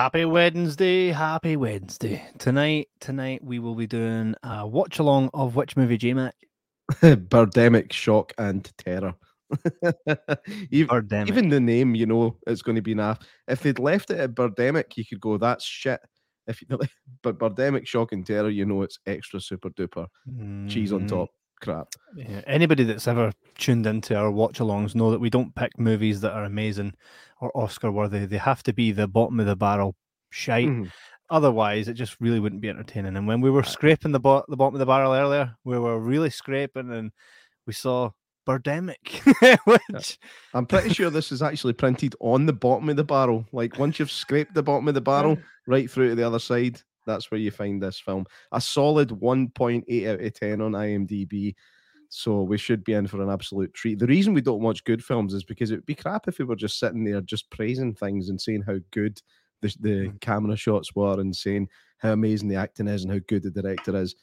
Happy Wednesday, happy Wednesday. Tonight, tonight we will be doing a watch along of which movie, J Mac? Birdemic shock and terror. even, Birdemic. even the name, you know, it's going to be naff. If they'd left it at Birdemic, you could go, that's shit. If you, but Birdemic shock and terror, you know, it's extra super duper cheese on Mm, top crap. Yeah. Anybody that's ever tuned into our watch alongs know that we don't pick movies that are amazing or Oscar worthy. They have to be the bottom of the barrel shite. Mhm. Otherwise, it just really wouldn't be entertaining. And when we were scraping the, bo- the bottom of the barrel earlier, we were really scraping and we saw Birdemic, which I'm pretty sure this is actually printed on the bottom of the barrel. Like once you've scraped the bottom of the barrel right through to the other side, that's where you find this film. A solid 1.8 out of 10 on IMDb. So we should be in for an absolute treat. The reason we don't watch good films is because it would be crap if we were just sitting there just praising things and saying how good the, the camera shots were and saying how amazing the acting is and how good the director is.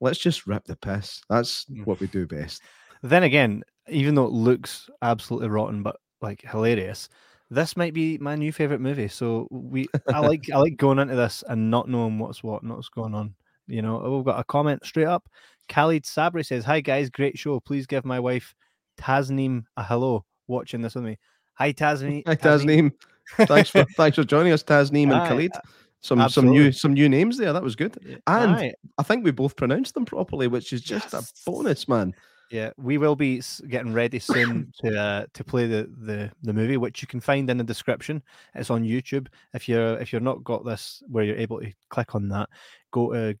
Let's just rip the piss. That's Mm. what we do best. then again, even though it looks absolutely rotten but like hilarious, this might be my new favorite movie. So we, I like, I like going into this and not knowing what's what, and what's going on. You know, we've got a comment straight up. Khalid Sabri says, "Hi guys, great show. Please give my wife Tasneem a hello watching this with me. Hi Tasneem. Hi, Tasneem. thanks for thanks for joining us, Tasneem and Khalid. Some some new some new names there. That was good. And Aye. I think we both pronounced them properly, which is just Yes. a bonus, man. Yeah, we will be getting ready soon to uh, to play the, the the movie, which you can find in the description. It's on YouTube. If you're if you're not got this where you're able to click on that, go to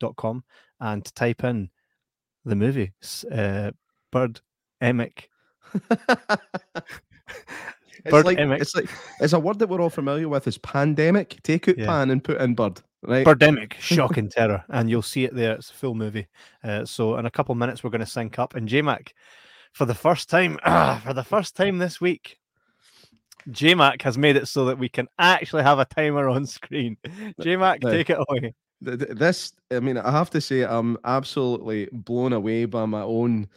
YouTube.com and type in the movie uh, Bird Emic. It's Bird like emic. it's like it's a word that we're all familiar with is pandemic. Take out Yeah. pan and put in bird. Right. Birdemic, shock and terror, and you'll see it there. It's a full movie. Uh, so in a couple minutes, we're going to sync up. And JMac, for the first time, for the first time this week, JMac has made it so that we can actually have a timer on screen. JMac, no. take it away. Th- th- This, I mean, I have to say, I'm absolutely blown away by my own,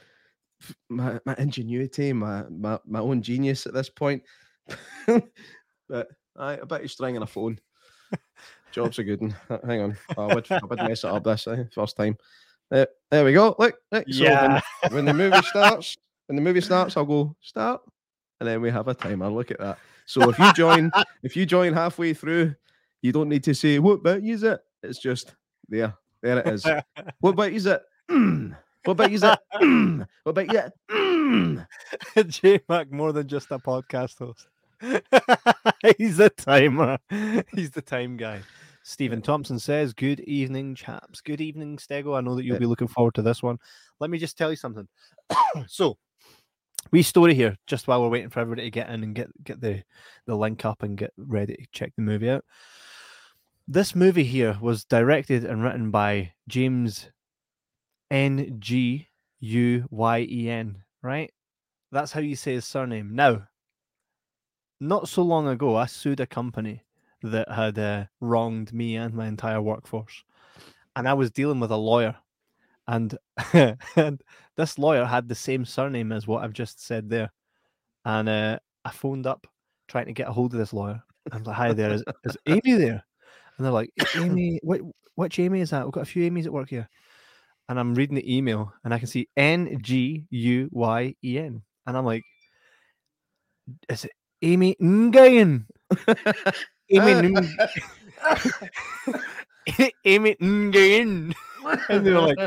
my, my ingenuity, my, my my own genius at this point. but I, a bit of string and a phone. Job's a good one. Hang on, I would, I would mess it up this eh, first time. There, there we go. Look, look, so when- Yeah. when the movie starts, when the movie starts, I'll go start, and then we have a timer. Look at that. So if you join, if you join halfway through, you don't need to say what bit is it. It's just there. There it is. what about is it? Mm. What about is it? Mm. What about it? Mm. JMac, more than just a podcast host. He's the timer. He's the time guy. Stephen Thompson says, Good evening, chaps. Good evening, Stego. I know that you'll be looking forward to this one. Let me just tell you something. so, we story here just while we're waiting for everybody to get in and get get the the link up and get ready to check the movie out. This movie here was directed and written by James N G U Y E N, right? That's how you say his surname. Now, not so long ago, I sued a company that had uh, wronged me and my entire workforce, and I was dealing with a lawyer, and and this lawyer had the same surname as what I've just said there, and uh, I phoned up trying to get a hold of this lawyer. I was like, "Hi there, is, is Amy there?" And they're like, "Amy, what which Amy is that? We've got a few Amy's at work here." And I'm reading the email, and I can see N G U Y E N, and I'm like, "Is it Amy Nguyen?" Amy Nguyen. Amy Nguyen. And they were like,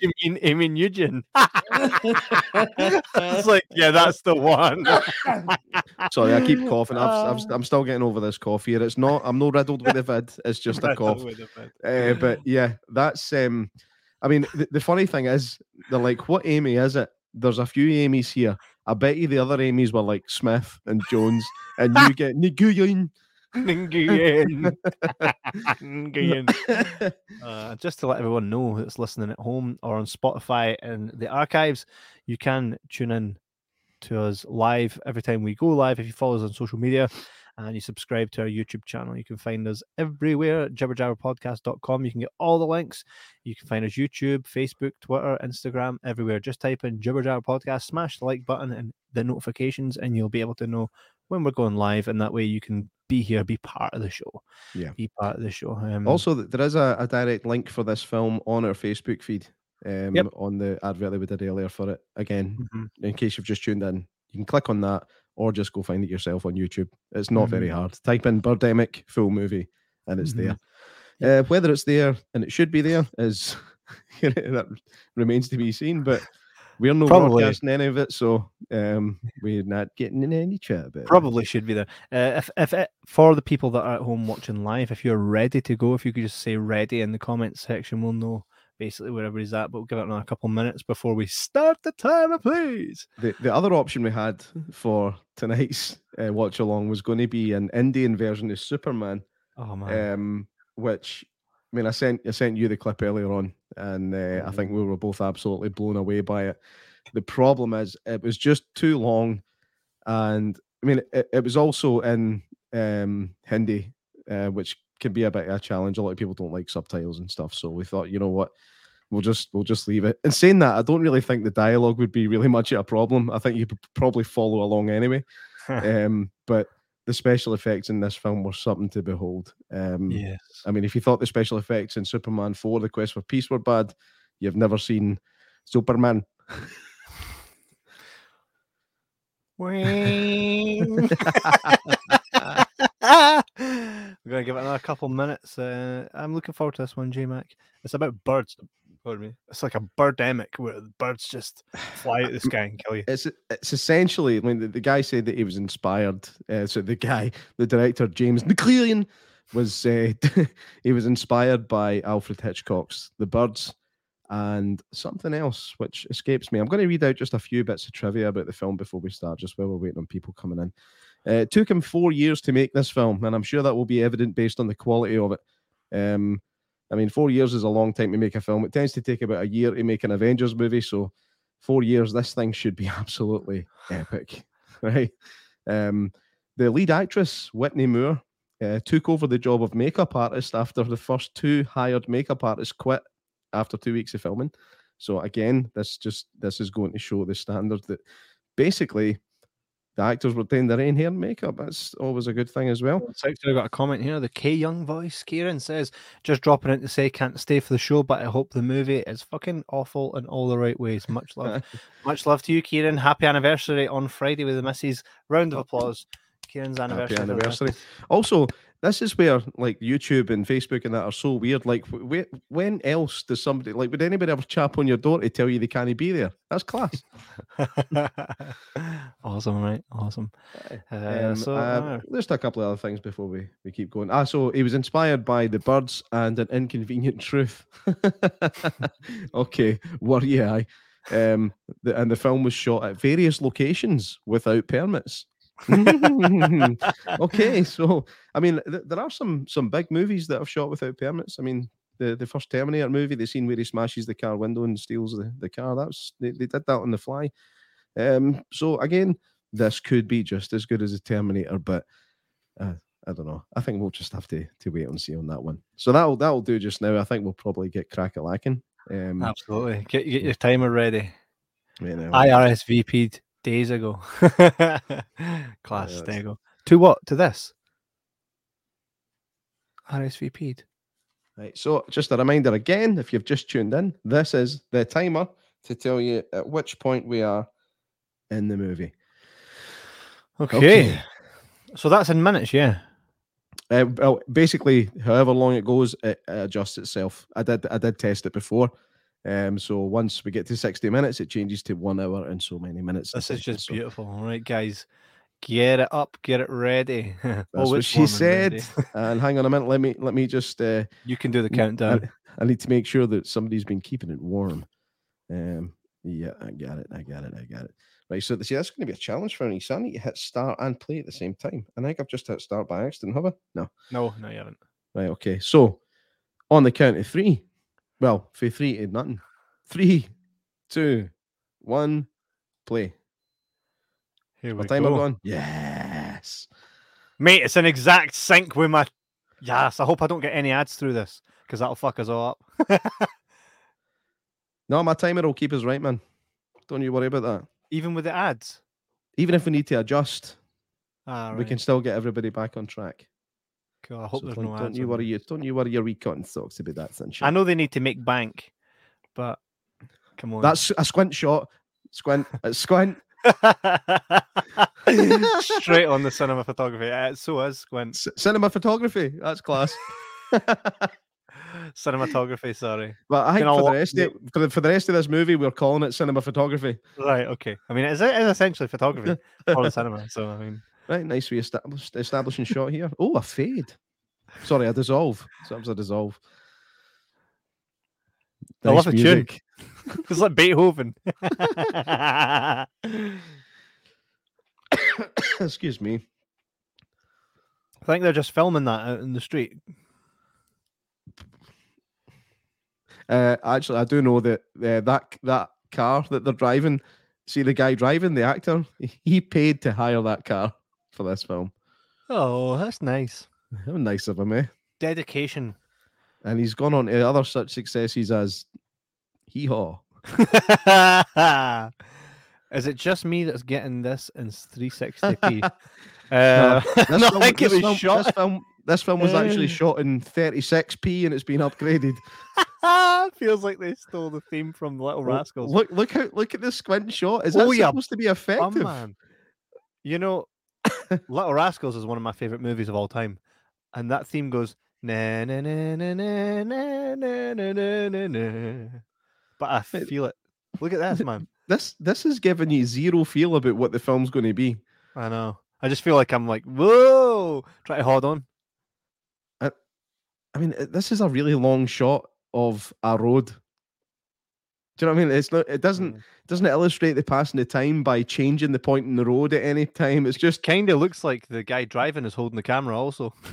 You mean Amy Nugent? it's like, yeah, that's the one. Sorry, I keep coughing. I've, I've, I'm still getting over this cough here. It's not. I'm not riddled with the vid. It's just a cough. Uh, but yeah, that's um. I mean, the, the funny thing is, they're like, "What Amy is it?" There's a few Amy's here. I bet you the other Amy's were like Smith and Jones, and you get Nguyen. Uh, just to let everyone know that's listening at home or on Spotify and the archives, you can tune in to us live every time we go live. If you follow us on social media and you subscribe to our YouTube channel, you can find us everywhere at jibberjabberpodcast.com. You can get all the links. You can find us YouTube, Facebook, Twitter, Instagram, everywhere. Just type in Jibber Jabber Podcast, smash the like button and the notifications, and you'll be able to know when we're going live, and that way you can be here, be part of the show. Yeah. be part of the show. Um, Also, there is a, a direct link for this film on our Facebook feed. Um, Yep. on the advert that we did earlier for it. Again, mhm. in case you've just tuned in, you can click on that or just go find it yourself on YouTube. It's not very Mhm. hard. Type in Birdemic full movie and it's Mhm. there. Uh, whether it's there and it should be there is that remains to be seen. But we're not Probably. broadcasting any of it, so um, we're not getting in any chat about it. Probably should be there. Uh, if if it, for the people that are at home watching live, if you're ready to go, if you could just say ready in the comments section, we'll know basically where everybody's at. But we'll give it another couple of minutes before we start the timer, please. The, the other option we had for tonight's uh, watch along was going to be an Indian version of Superman. Oh man, um, which I mean, I sent I sent you the clip earlier on, and uh, I think we were both absolutely blown away by it. The problem is, it was just too long, and I mean, it, it was also in um, Hindi, uh, which can be a bit of a challenge. A lot of people don't like subtitles and stuff, so we thought, you know what, we'll just we'll just leave it. And saying that, I don't really think the dialogue would be really much of a problem. I think you could probably follow along anyway. um, but the special effects in this film were something to behold. Um, yes. I mean, if you thought the special effects in Superman 4, The Quest for Peace were bad, you've never seen Superman. We're gonna give it another couple minutes. Uh, I'm looking forward to this one, J Mac. It's about birds. Pardon me. It's like a birdemic where the birds just fly out of the sky and kill you. It's it's essentially, I mean, the, the guy said that he was inspired. Uh, so the guy, the director, James McClean, was uh, he was inspired by Alfred Hitchcock's The Birds and something else which escapes me. I'm going to read out just a few bits of trivia about the film before we start, just while we're waiting on people coming in. Uh, it took him four years to make this film, and I'm sure that will be evident based on the quality of it. Um, I mean, four years is a long time to make a film. It tends to take about a year to make an Avengers movie, so four years, this thing should be absolutely epic, right? Um, the lead actress, Whitney Moore, uh, took over the job of makeup artist after the first two hired makeup artists quit after two weeks of filming. So again, this just this is going to show the standard that basically the actors were doing their own hair and makeup. That's always a good thing as well. So I've got a comment here. The K Young voice, Kieran says, just dropping in to say can't stay for the show, but I hope the movie is fucking awful in all the right ways. Much love. Much love to you, Kieran. Happy anniversary on Friday with the missus. Round of applause. Kieran's anniversary. Happy anniversary. Also, this is where like YouTube and Facebook and that are so weird. Like, wh- wh- when else does somebody like would anybody ever chap on your door to tell you they can't be there? That's class. awesome, right? Awesome. Uh, Um, so, uh, uh, just a couple of other things before we, we keep going. Ah, so he was inspired by the birds and an inconvenient truth. okay, were you? I? Um, the, and the film was shot at various locations without permits. okay, so I mean, th- there are some some big movies that have shot without permits. I mean, the, the first Terminator movie, the scene where he smashes the car window and steals the, the car, that's they, they did that on the fly. Um, so again, this could be just as good as a Terminator, but uh, I don't know. I think we'll just have to to wait and see on that one. So that'll that'll do just now. I think we'll probably get crack a lacking. Um, absolutely. Get, get your timer ready. you know. Days ago. Class. Yeah, there you go. To what? To this? RSVP'd. Right. So just a reminder again, if you've just tuned in, this is the timer to tell you at which point we are in the movie. Okay. So that's in minutes, yeah. Uh, well, basically, however long it goes, it, it adjusts itself. I did I did test it before. Um, so once we get to 60 minutes, it changes to one hour and so many minutes. This is just So beautiful. All right, guys. Get it up, get it ready. That's oh, what she said. and hang on a minute, let me let me just uh, You can do the countdown. I need to make sure that somebody's been keeping it warm. Um, yeah, I got it. I got it. I got it. Right. So see, that's going to be a challenge for me. So I need to hit start and play at the same time. And I think I've just hit start by accident, have I? No. No, no, you haven't. Right. Okay. So on the count of three, well, for three to nothing. Three, two, one, play. Here My we timer go. gone. Yes. Mate, it's an exact sync with my. Yes, I hope I don't get any ads through this because that'll fuck us all up. No, my timer will keep us right, man. Don't you worry about that. Even with the ads. Even if we need to adjust. Ah, we can still get everybody back on track. Cool. I hope So there's don't, no don't you worry your don't you worry your wee cotton socks about that sunshine. I know they need to make bank, but come on. That's a squint shot. Squint. It's squint. straight on the cinema photography. Uh, so is Squint. C- cinema photography. That's class. Cinematography, sorry. But I think Can for the lo- rest of for the, for the rest of this movie, we're calling it cinema photography. Right, okay. I mean, it's, it's essentially photography for the cinema. So, I mean, Right, nice we established establishing shot here. Oh, a fade. Sorry, a dissolve. Sometimes a dissolve. I love Nice the tune. music. it's like Beethoven. Excuse me. I think they're just filming that out in the street. Uh, actually, I do know that uh, that that car that they're driving. See the guy driving, the actor. He paid to hire that car for this film. Oh, that's nice. How nice of him, eh? Dedication. And he's gone on to other such successes as Hee Haw. Is it just me that's getting this in 360p? uh, No, This no, film, think it this was film- shot. This film, this film was actually Uh. shot in 36p and it's been upgraded. Feels like they stole the theme from Little Rascals. Look, look how look at this squint shot. Is Oh, that yeah, supposed to be Oh, effective? man. You know, Little Rascals is one of my favorite movies of all time, and that theme goes na na na na na na na na na na. But I feel it. Look at this, man. This this is giving you zero feel about what the film's going to be. I know. I just feel like I'm like, whoa, try to hold on. I I mean, this is a really long shot of a road. Do you know what I mean? It's not. It doesn't Mm. doesn't it illustrate the passing of time by changing the point in the road at any time. It's just. Kind of looks like the guy driving is holding the camera also.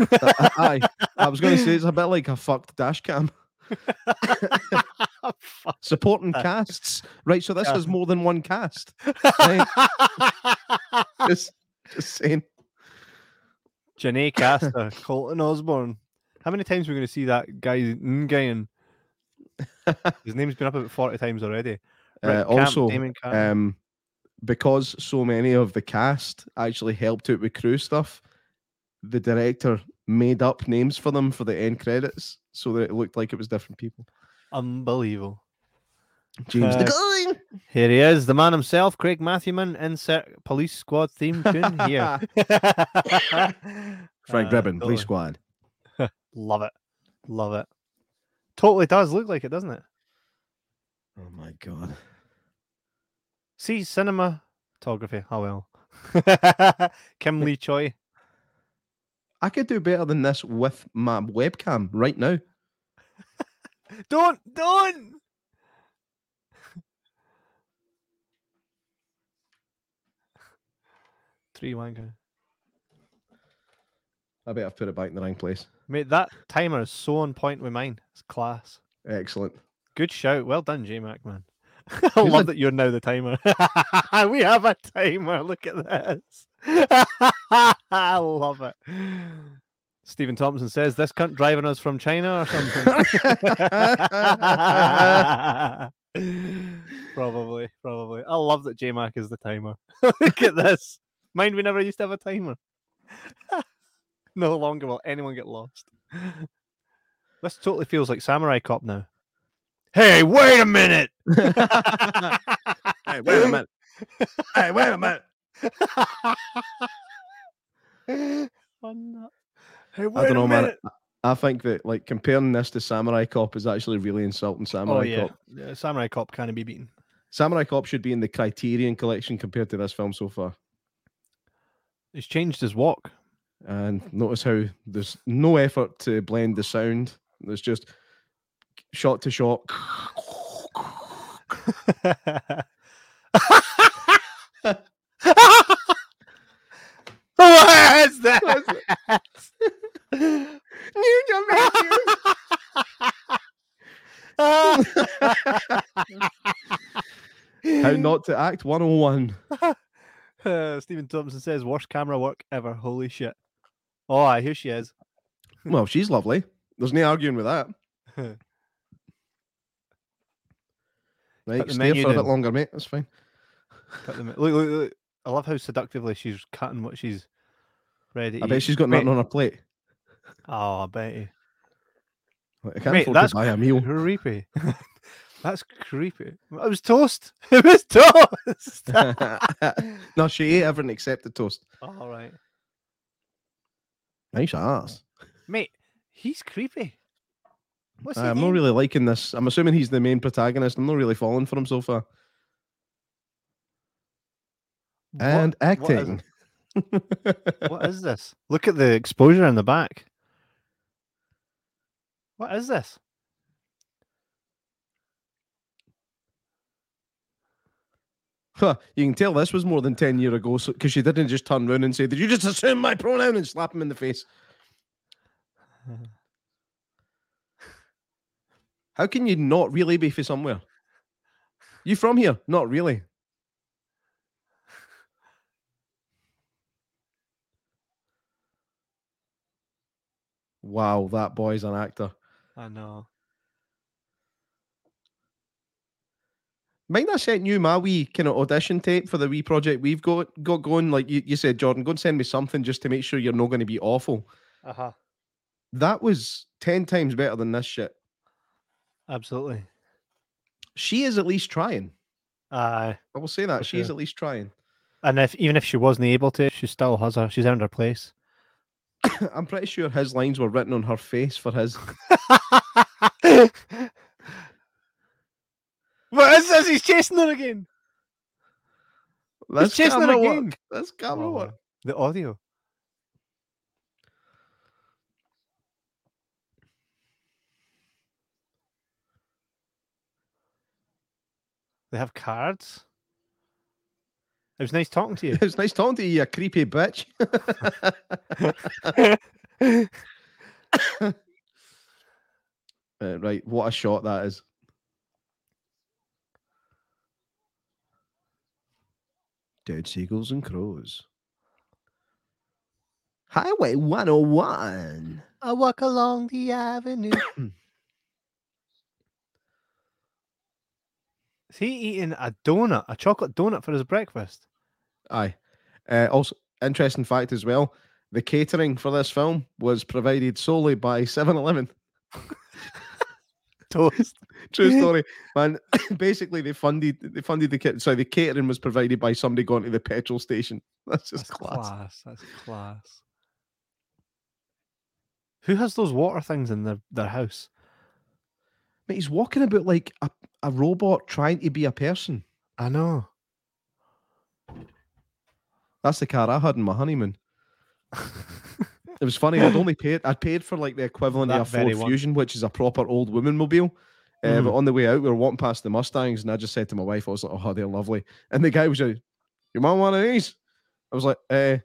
aye, I was going to say it's a bit like a fucked dash cam. Supporting casts, right? So this yeah. has more than one cast. Right. Just, just saying. Janae Caster, Colton Osborne. How many times are we going to see that guy guy? And his name's been up about forty times already. Uh, Camp, also, um, because so many of the cast actually helped out with crew stuff, the director made up names for them for the end credits so that it looked like it was different people. unbelievable. James Uh, Here he is, the man himself, Craig Matthewman. Insert police squad theme tune here. Frank Uh, Drebin. Police Squad. Love it. Love it. Totally does look like it, doesn't it? Oh my god. See, cinema photography. Oh well. Kim Lee Choi. I could do better than this with my webcam right now. Don't, don't. Three wanker. I bet I've put it back in the wrong place. Mate, that timer is so on point with mine. It's class. Excellent. Good shout. Well done, J Mac, man. I love that you're now the timer. we have a timer. Look at this. I love it. Stephen Thompson says this cunt driving us from China or something. probably, probably. I love that J Mac is the timer. Look at this. Mind we never used to have a timer. no longer will anyone get lost. This totally feels like Samurai Cop now. Hey, wait a minute. hey, wait a minute. Hey, wait a minute. Oh, no. Hey, I don't know, a man. I think that like comparing this to Samurai Cop is actually really insulting oh, Samurai Oh yeah. Cop. yeah, Samurai Cop can't be beaten. Samurai Cop should be in the Criterion collection compared to this film so far. He's changed his walk. And notice how there's no effort to blend the sound. There's just shot to shot. what is that? New How not to act 101. Uh, Stephen Thompson says worst camera work ever. Holy shit! Oh, here she is. Well, she's lovely. There's no arguing with that. Right, the stay menu for a bit down. longer, mate. That's fine. Cut them- Look, look, look. I love how seductively she's cutting what she's Ready? I bet she's got nothing on her plate. Oh, I bet you. Like, I can't Mate, afford that's to buy a meal. creepy. that's creepy. It was toast. It was toast. no, she ate everything except the toast. All right, Nice ass. mate. He's creepy. What's he I'm not really liking this. I'm assuming he's the main protagonist. I'm not really falling for him so far. What- And what is- acting. what is this? Look at the exposure in the back. What is this? Huh, you can tell this was more than 10 years ago because she didn't just turn around and say, Did you just assume my pronoun and slap him in the face? How can you not really be from somewhere? You from here? Not really. Wow, that boy's an actor. I know. Mind I sent you my wee kind of audition tape for the wee project we've got got going? Like you, you said, Jordan, go and send me something just to make sure you're not going to be awful. Uh huh. That was 10 times better than this shit. Absolutely. She is at least trying. Aye. I will say that. For She is sure. at least trying. and if even if she wasn't able to, she still has her. She's earned her place. I'm pretty sure his lines were written on her face for his. what is this? He's chasing her again. That's chasing her camera again. work. That's camera Oh, work. The audio. They have cards. It was nice talking to you. it was nice talking to you, you creepy bitch. Uh, right, what a shot that is. Dead seagulls and crows. Highway 101. I walk along the avenue. Is he eating a donut, a chocolate donut for his breakfast? Aye. Uh, also, interesting fact as well the catering for this film was provided solely by 7 Eleven. Toast. True story, man. Basically, they funded they funded the kit. Sorry, the catering was provided by somebody going to the petrol station. That's just That's class. class. That's class. Who has those water things in their, their house? Mate, he's walking about like a, a robot trying to be a person. I know. That's the car I had in my honeymoon. It was funny. I'd only paid. I'd paid for like the equivalent That of a Ford. Fusion, which is a proper old woman mobile. Uh, Mhm. But on the way out, we were walking past the Mustangs, and I just said to my wife, "I was like, oh, they're lovely." And the guy was like, "Your mom one of these?" I was like, "Uh,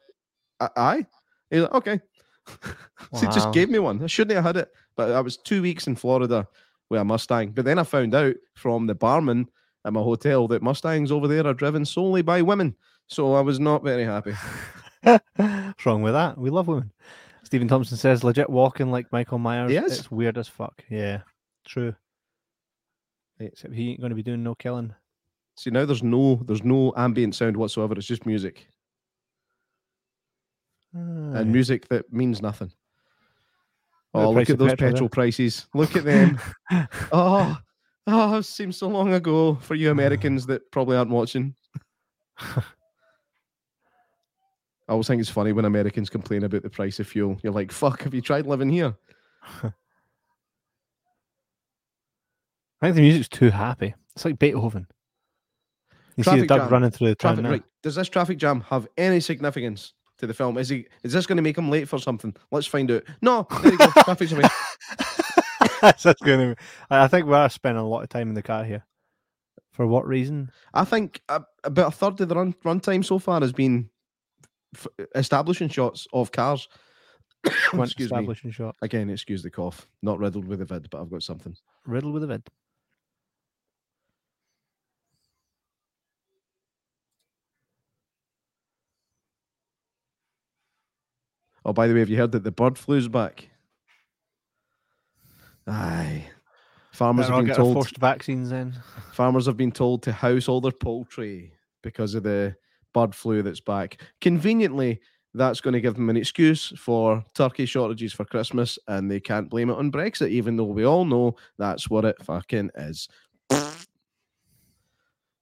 aye." He's like, "Okay." so he just gave me one. I shouldn't have had it, but I was two weeks in Florida with a Mustang. But then I found out from the barman at my hotel that Mustangs over there are driven solely by women. So I was not very happy. What's wrong with that? We love women. Stephen Thompson says legit walking like Michael Myers. He is. It's weird as fuck. Yeah, true. Except he ain't going to be doing no killing. See now there's no there's no ambient sound whatsoever. It's just music Aye. and music that means nothing. Oh, look at those petrol petrol prices. Look at them. oh, oh, it seems so long ago for you Americans that probably aren't watching. I always think it's funny when Americans complain about the price of fuel. You're like, fuck, have you tried living here? I think the music's too happy. It's like Beethoven. You see the Traffic dog jam. running through the Traffic, right. Does this traffic jam have any significance to the film? Is he is this going to make him late for something? Let's find out. No, there you go. Traffic's away. That's going to. I I think we are spending a lot of time in the car here. For what reason? I think about a third of the run runtime so far has been f- establishing shots of cars. Excuse me. shot. Again, excuse the cough. Not riddled with a vid, but I've got something. Riddled with a vid. Oh, by the way, have you heard that the bird flu's back? Aye. Farmers Better have been told. forced vaccines then. Farmers have been told to house all their poultry because of the bird flu that's back. Conveniently, that's going to give them an excuse for turkey shortages for Christmas, and they can't blame it on Brexit, even though we all know that's what it fucking is.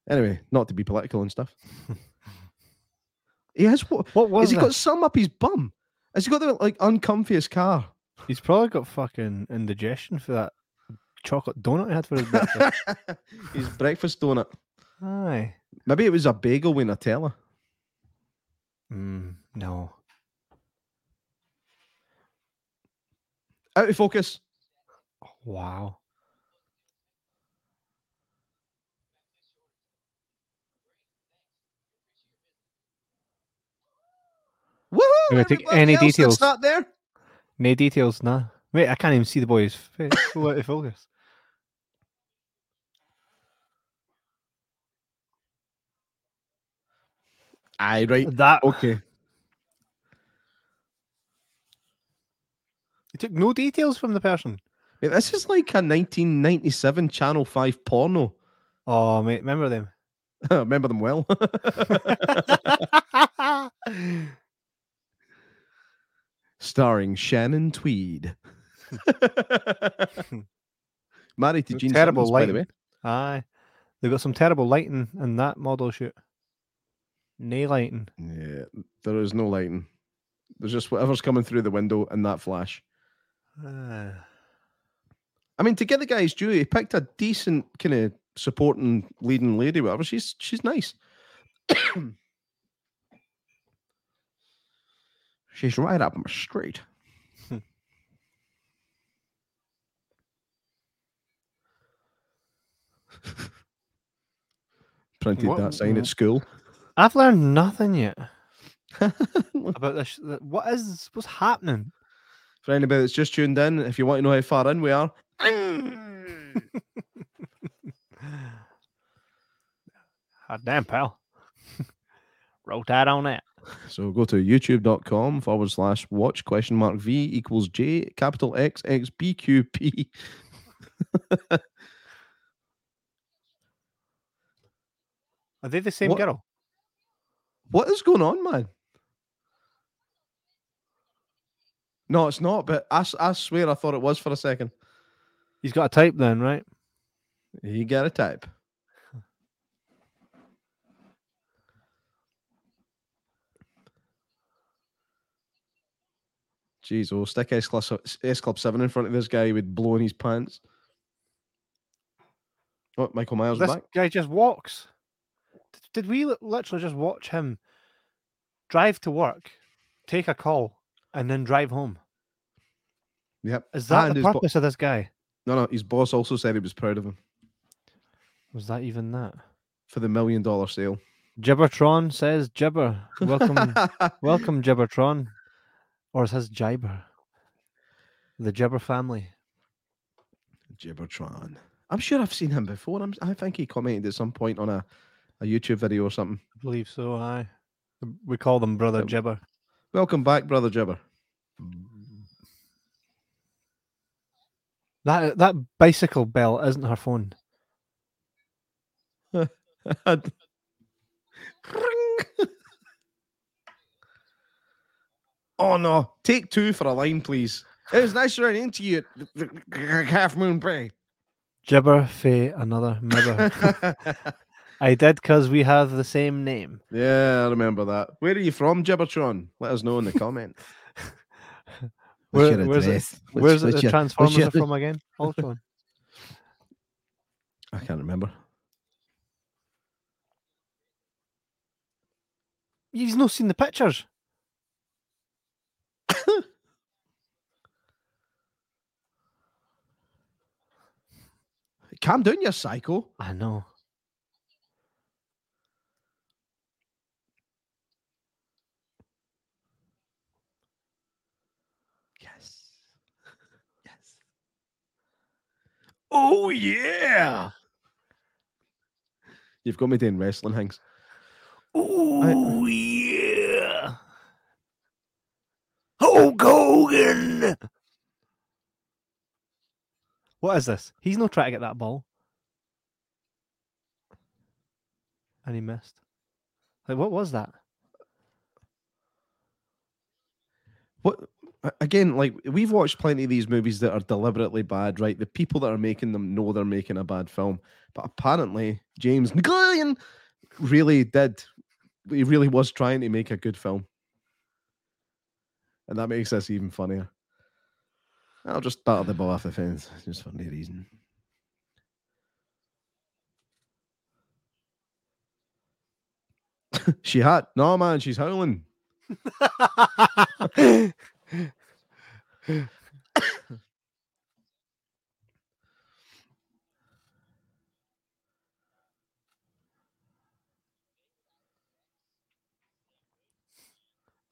anyway, not to be political and stuff. he has what? What was Has he got some up his bum? Has he got the like uncomfiest car? He's probably got fucking indigestion for that chocolate donut he had for his breakfast. his breakfast donut. Aye. Maybe it was a bagel with Nutella. Mm, no. Out of focus. Wow. Woohoo! gonna take any details. not there. No details, nah. Wait, I can't even see the boy's face. Out of focus. Aye, right. That Okay. he took no details from the person. Mate, this is like a 1997 Channel 5 porno. Oh mate, remember them? Remember them well. Starring Shannon Tweed. Married to Gene terrible Simmons, by the way. lighting. Aye. They've got some terrible lighting in that model shoot. Nay lighting. Yeah, there is no lighting. There's just whatever's coming through the window in that flash. Ah. I mean, to get the guy's due, he picked a decent kind of supporting leading lady, whatever. She's she's nice. she's right up my street. Printed What- that sign at school. I've learned nothing yet about this. What is what's happening? For anybody that's just tuned in, if you want to know how far in we are, Hot damn, pal. roll that on that. So go to youtube.com forward slash watch question mark V equals J capital X X B Q P. Are they the same What- girl? What is going on, man? No, it's not, but I, I swear I thought it was for a second. He's got a type then, right? He got a type. Jeez, oh, stick S Club, S Club 7 in front of this guy with blowing his pants. Oh, Michael Myers this back. guy just walks. Did we literally just watch him drive to work, take a call, and then drive home? Yep. Is that And the his bo- purpose of this guy? No, no, his boss also said he was proud of him Was that even that? for the million dollar sale. Gibbertron says Gibber. Welcome, welcome, Gibbertron. Or it says Jibber. The Gibber family. Gibbertron. I'm sure I've seen him before. I'm, I think he commented at some point on a, a YouTube video or something. I believe so, aye. We call them Brother Um, Gibber. Welcome back, brother Gibber. That that bicycle bell isn't her phone. oh no! Take two for a line, please. It was nice running into you at the- the Half Moon Bay. Gibber Faye, another mibber. I did because we have the same name. yeah, I remember that. Where are you from, Gibbertron? Let us know in the comment. Where- where's it- address? What's- Where's it the your- Transformers your- are from again? Ultron. I can't remember. You've not seen the pictures. Calm down, you psycho. I know. Oh yeah. You've got me doing wrestling hangs. Oh yeah. Hulk Hogan. What is this? He's not trying to get that ball. And he missed. Like what was that? what a- again? Like we've watched plenty of these movies that are deliberately bad, right? The people that are making them know they're making a bad film, but apparently James Gillian really did. He really was trying to make a good film, and that makes this even funnier. I'll just batter the ball off the fence just for no reason. she had no man. She's howling.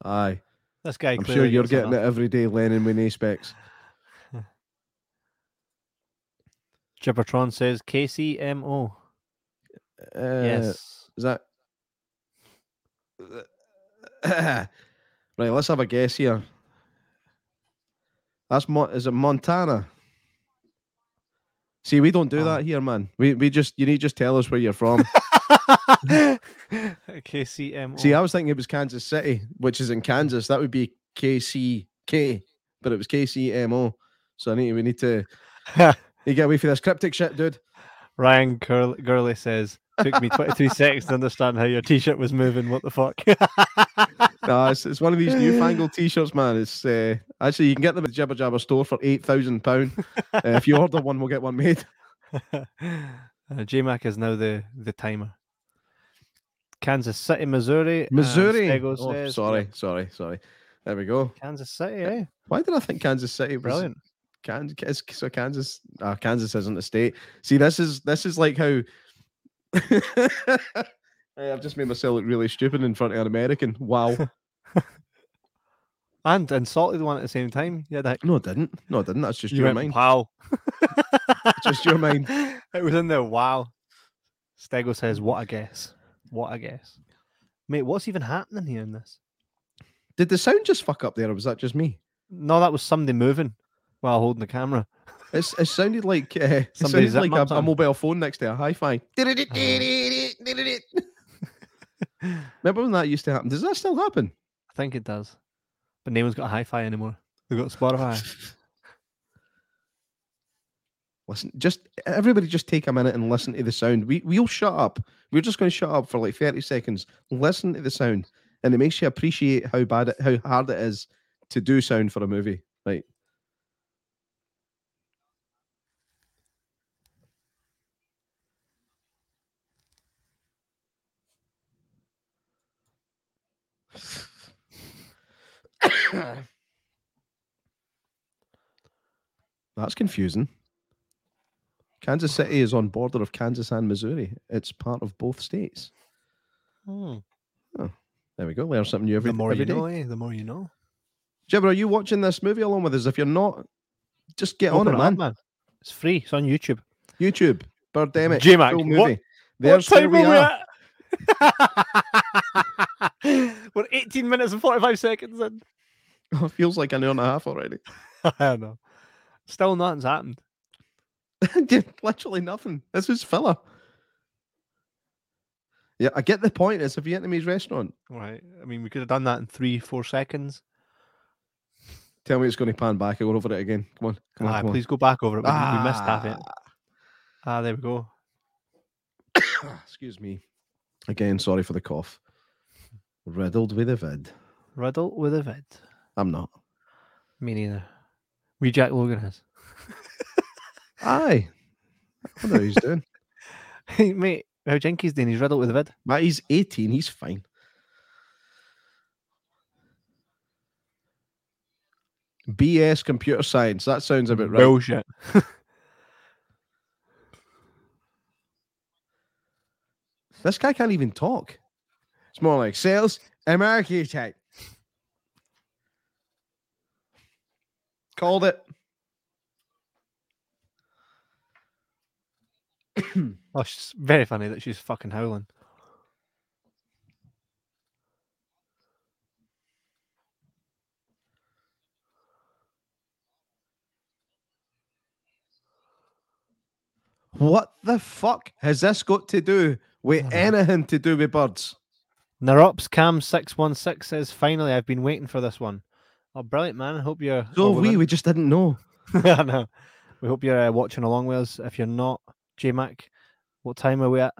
Aye, this guy. I'm sure you're getting it every day, Lennon with no specs. Gibbertron says KCMO. Uh, yes. Is that right? Let's have a guess here. That's Mo- is it Montana? See, we don't do that um, here, man. We we just you need to just tell us where you're from. KCMO. See, I was thinking it was Kansas City, which is in Kansas. That would be KCK, but it was KCMO. So I need we need to you get away for this cryptic shit, dude. Ryan Curl- Gurley says, "Took me 23 seconds to understand how your T-shirt was moving. What the fuck?" No, it's, it's one of these newfangled t-shirts, man. It's uh, actually you can get them at the Jibber Jabber store for eight thousand pound. Uh, if you order one, we'll get one made. uh, JMac is now the the timer. Kansas City, Missouri. Missouri. Stego Oh, says- sorry, sorry, sorry. There we go. Kansas City, eh? Why did I think Kansas City was Brilliant. Kansas? So Kansas, uh, Kansas isn't a state. See, this is this is like how. Hey, I've just made myself look really stupid in front of an American. Wow. And insulted one at the same time. Yeah, that No, I didn't. No, I didn't. That's just you your went, mind. Wow. Just your mind. It was in there. Wow. Stego says, "What a guess! What a guess, mate! What's even happening here in this?" Did the sound just fuck up there, or was that just me? No, that was somebody moving while holding the camera. It's, it sounded like uh, it sounded like a, a mobile phone next to a hi-fi. Remember when that used to happen? Does that still happen? I think it does, but no one's got a hi-fi anymore. They've got Spotify. Listen, just everybody, just take a minute and listen to the sound. We we'll shut up. We're just going to shut up for like thirty seconds. Listen to the sound, and it makes you appreciate how bad it, how hard it is to do sound for a movie. Right? That's confusing. Kansas City is on border of Kansas and Missouri. It's part of both states. Hmm. There we go. Learn something new every, the more every you day. know, eh? The more you know. Jibber, are you watching this movie along with us? If you're not, just get on Open it, up, man. It's free. It's on YouTube. YouTube, Birdemic, J-Mac, full what- movie. There's where we are. we at? We're 18 minutes and 45 seconds in. Oh, feels like an hour and a half already. I know. Still nothing's happened. Literally nothing. This was filler. Yeah, I get the point. It's a Vietnamese restaurant. Right. I mean, we could have done that in three, four seconds. Tell me it's going to pan back. I'll go over it again. Come on. Come on. Ah, come on. please go back over it. We, we missed half it. Ah. Ah, there we go. Excuse me. Again, sorry for the cough. Riddled with a vid. Riddle with a vid. I'm not. Me neither. We Jack Logan has. Aye. I how he's doing. Hey, mate, how Jinky's doing? He's riddled with a vid. But he's 18. He's fine. BS computer science. That sounds a bit right. Bullshit. This guy can't even talk. It's more like sales marketing. Called it. Oh, she's very funny that she's fucking howling. What the fuck has this got to do with oh, anything to do with birds? Narops Cam six one six says, "Finally, I've been waiting for this one. Oh, brilliant, man! I hope you're. So we we just didn't know. I know. We hope you're uh, watching along with us. If you're not, J Mac, what time are we at?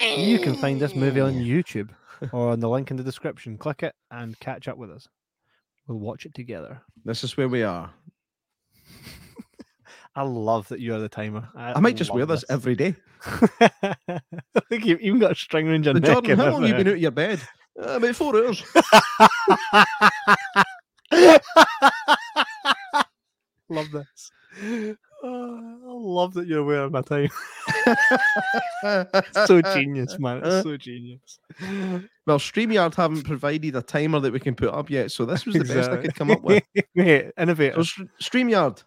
You can find this movie on YouTube or on the link in the description. Click it and catch up with us. We'll watch it together. This is where we are. I love that you're the timer. I, I might just wear love this every day. I think you've even got a string around your The neck. Jordan, how long have you been out of your bed? Uh, about four hours. love this. Oh, I love that you're wearing my time. So genius, man. It's so genius. Well, StreamYard haven't provided a timer that we can put up yet, so this was the best I could come up with. Mate, innovator. So, St- StreamYard,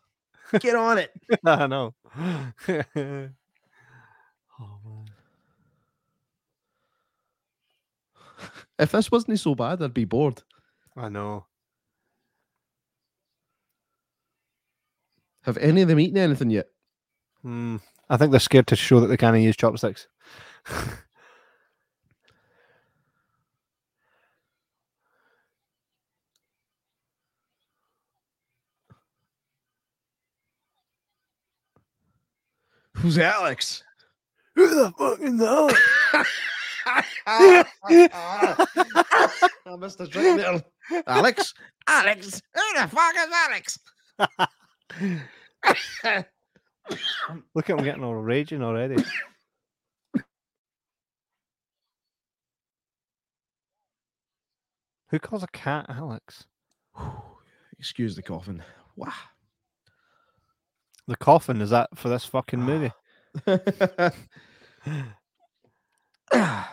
get on it. I know. oh man. If this wasn't so bad, I'd be bored. I know. Have any of them eaten anything yet? Hmm. I think they're scared to show that they can't use chopsticks. Who's Alex? Who the fuck is that? I missed a drink there. Alex? Alex? Who the fuck is Alex? Look at him getting all raging already. Who calls a cat Alex? Excuse the coughing. Wow. The coffin is that for this fucking movie?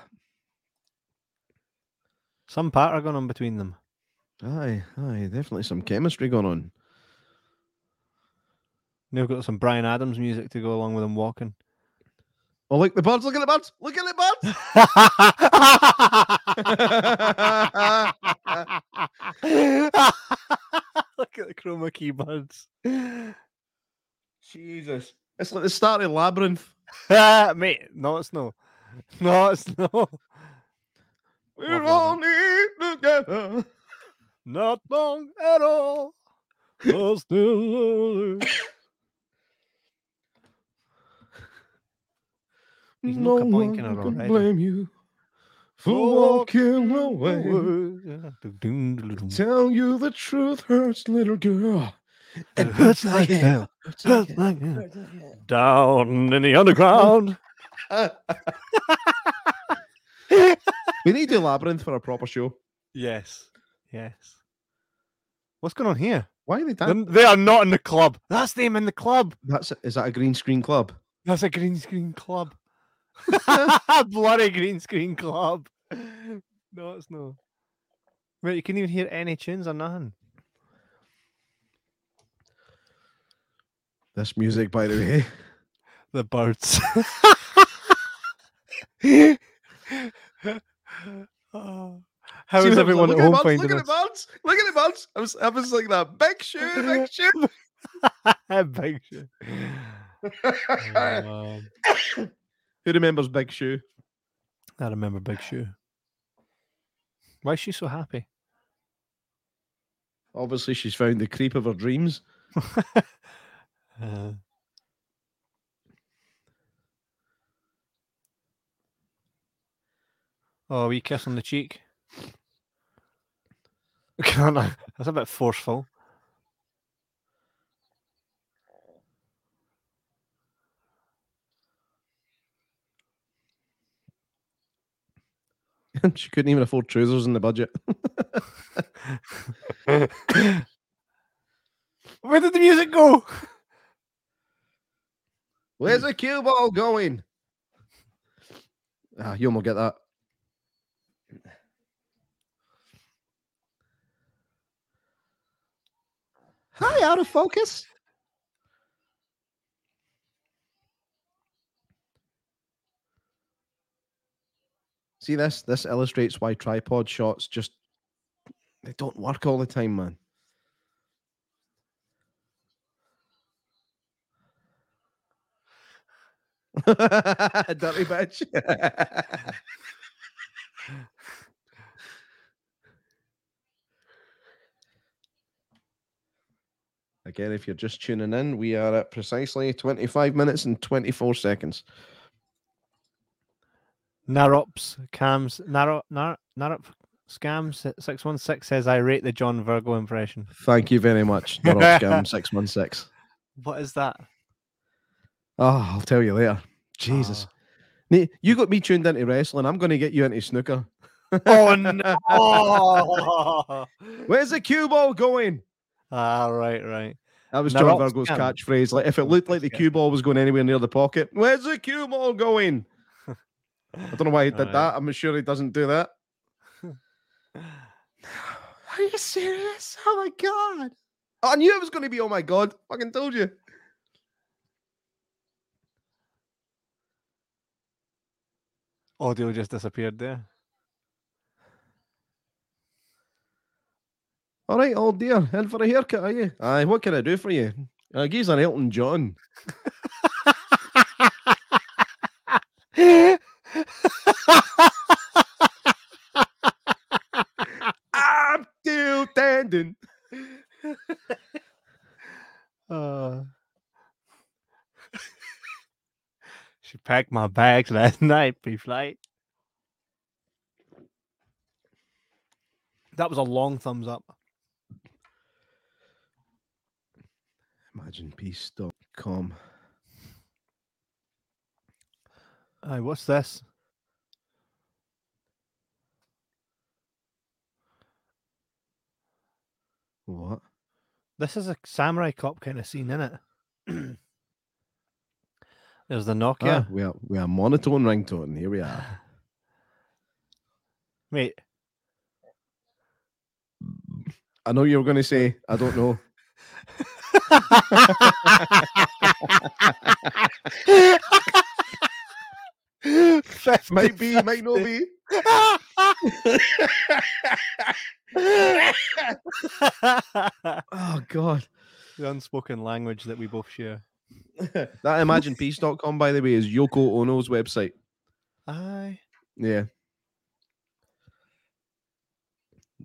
Some part are going on between them. aye, aye, definitely some chemistry going on. They've got some Bryan Adams music to go along with them walking. Oh, look, the birds. Look at the birds. Look at the birds. Look at the chroma key birds. Jesus. It's like the start of Labyrinth. Mate, no, it's no. No, it's no. We're need together. Not long at all. but still. He's no no one can already. blame you for walking away. Tell you the truth hurts, little girl. It hurts like hell. Hurts Hurts hell. like hell. Hurts like hell. Down in the underground. We need to labyrinth for a proper show. yes. Yes. What's going on here? Why are they dancing? They are not in the club. That's them in the club. That's is that a green screen club? That's a green screen club. Bloody green screen club. No, it's not. Wait, you can even hear any tunes or nothing. This music, by the way. The birds. Oh. How See is everyone look at home finding Look at the birds. Look at the birds. I was, I was like that. Big shoe, big shoe. Big shit. Oh. Who remembers Big Shoe? I remember Big Shoe. Why is she so happy? Obviously, she's found the creep of her dreams. Uh, oh, we kiss on the cheek. That's a bit forceful. And she couldn't even afford trousers in the budget. Where did the music go? Where's the cue ball going? Ah, you won't get that. Hi, out of focus. See this? This illustrates why tripod shots just they don't work all the time, man. Dirty bitch. Again, if you're just tuning in, we are at precisely 25 minutes and 24 seconds. Narops cams Narop Nar Narop scams six one six says I rate the John Virgo impression. Thank you very much. Narop, Scam 616. What is that? Oh, I'll tell you later. Jesus. Ah. Ne- You got me tuned into wrestling. I'm going to get you into snooker. Oh no! Where's the cue ball going? Ah, right, right. That was John Virgo's scam? catchshrase. Like if it looked like the cue ball was going anywhere near the pocket, where's the cue ball going? I don't know why he did Alright. that. I'm sure he doesn't do that. Are you serious? Oh my god! I knew it was going to be. Oh my god! Fucking told you. Audio just disappeared there. All right, old dear, in for a haircut, are you? Aye, what can I do for you? Uh, geez, an Elton John. I'm still standing. Uh, she packed my bags last night pre-flight. That was a long thumbs up. ImaginePeace.com. Aye, what's this? What? This is a samurai cop kind of scene, in it? There's the Nokia. Ah, we are we are monotone ringtone. Here we are. Wait, I know you were going to say. I don't know. Might be, might not be. Oh God. the unspoken language that we both share. that ImaginePeace.com, by the way, is Yoko Ono's website. Aye. Yeah.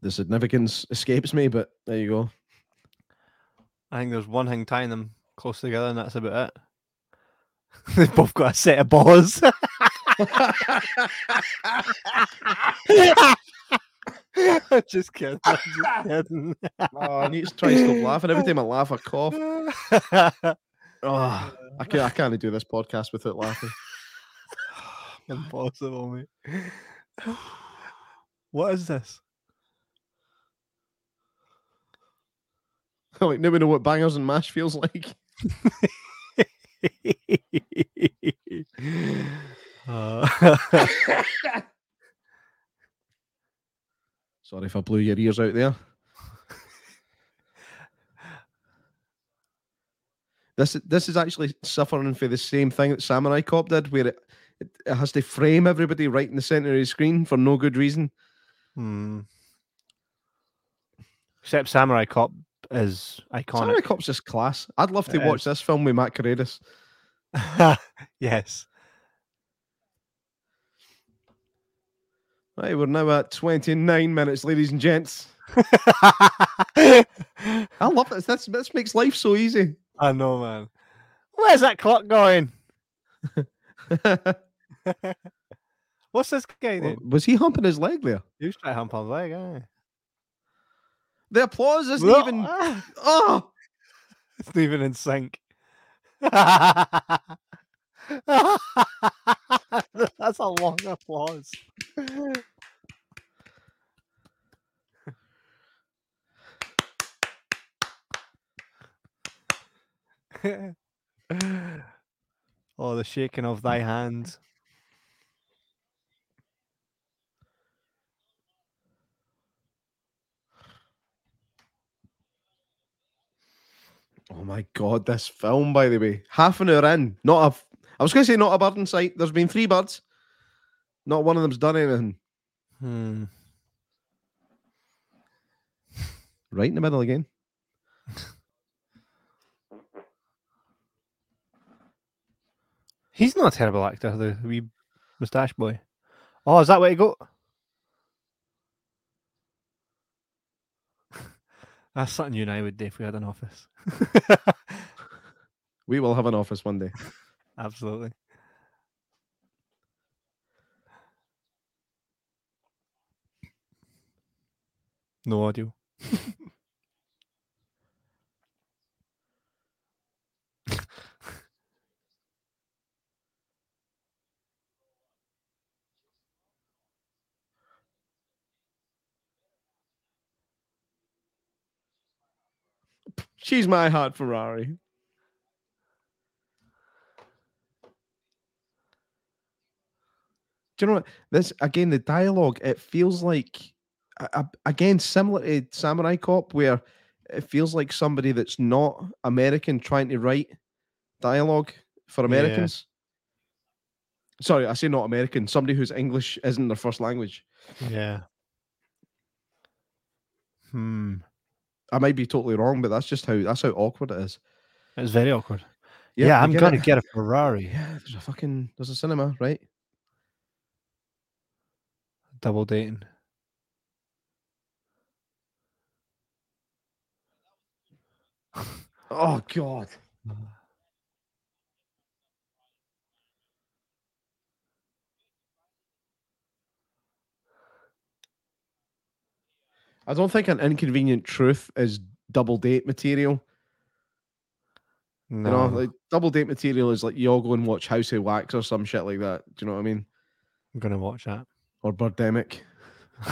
The significance escapes me, but there you go. I think there's one thing tying them close together, and that's about it. They've both got a set of balls. just kidding. I'm just kidding. oh, I need to try and stop laughing. Every time I laugh, I cough. Oh, I can't, I can't do this podcast without laughing. Impossible, mate. What is this? like, now we know what bangers and mash feels like. Uh, Sorry if I blew your ears out there. This this is actually suffering for the same thing that Samurai Cop did, where it, it, it has to frame everybody right in the center of the screen for no good reason. hmm. Except Samurai Cop is iconic. Samurai Cop's just class. I'd love to It watch is. this film with Matt Carreras. yes. Right, we're now at 29 minutes, ladies and gents. I love this. This, this makes life so easy. I know, man. Where's that clock going? What's this guy doing? Was he humping his leg there? He was trying to hump on his leg, aye. The applause isn't even. Oh, It's not even in sync. That's a long applause. oh, the shaking of thy hand. Oh my god! This film, by the way, half an hour in, not a. I was going to say not a bird in sight. There's been three birds. Not one of them's done anything. Hmm. Right in the middle again. He's not a terrible actor, the wee moustache boy. Oh, is that where he go? That's something you and I would do if we had an office. We will have an office one day. Absolutely. No audio. She's my hot Ferrari. Do you know what? This again, the dialogue, it feels like again, similar to Samurai Cop, where it feels like somebody that's not American trying to write dialogue for Yeah. Americans. Sorry, I say not American, somebody whose English isn't their first language. Yeah. Hmm. I might be totally wrong, but that's just how that's how awkward it is. It's very awkward. Yeah, I I'm gonna it. get a Ferrari. Yeah, there's a fucking there's a cinema, right? Double dating. Oh god. Uh, I don't think an inconvenient truth is double date material. No. You know, like double date material is like you all go and watch House of Wax or some shit like that. Do you know what I mean? I'm gonna watch that. Or Birdemic.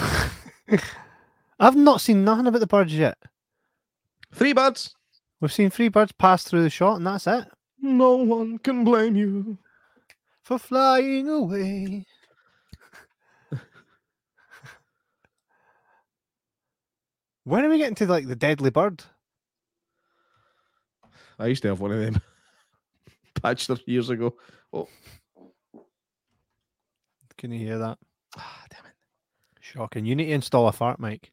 I've not seen nothing about the birds yet. Three birds. We've seen three birds pass through the shot, and that's it. No one can blame you. For flying away. When are we getting to like the deadly bird? I used to have one of them. Patched it years ago. Oh, Can you hear that? ah, damn it. Shocking. You need to install a fart mic.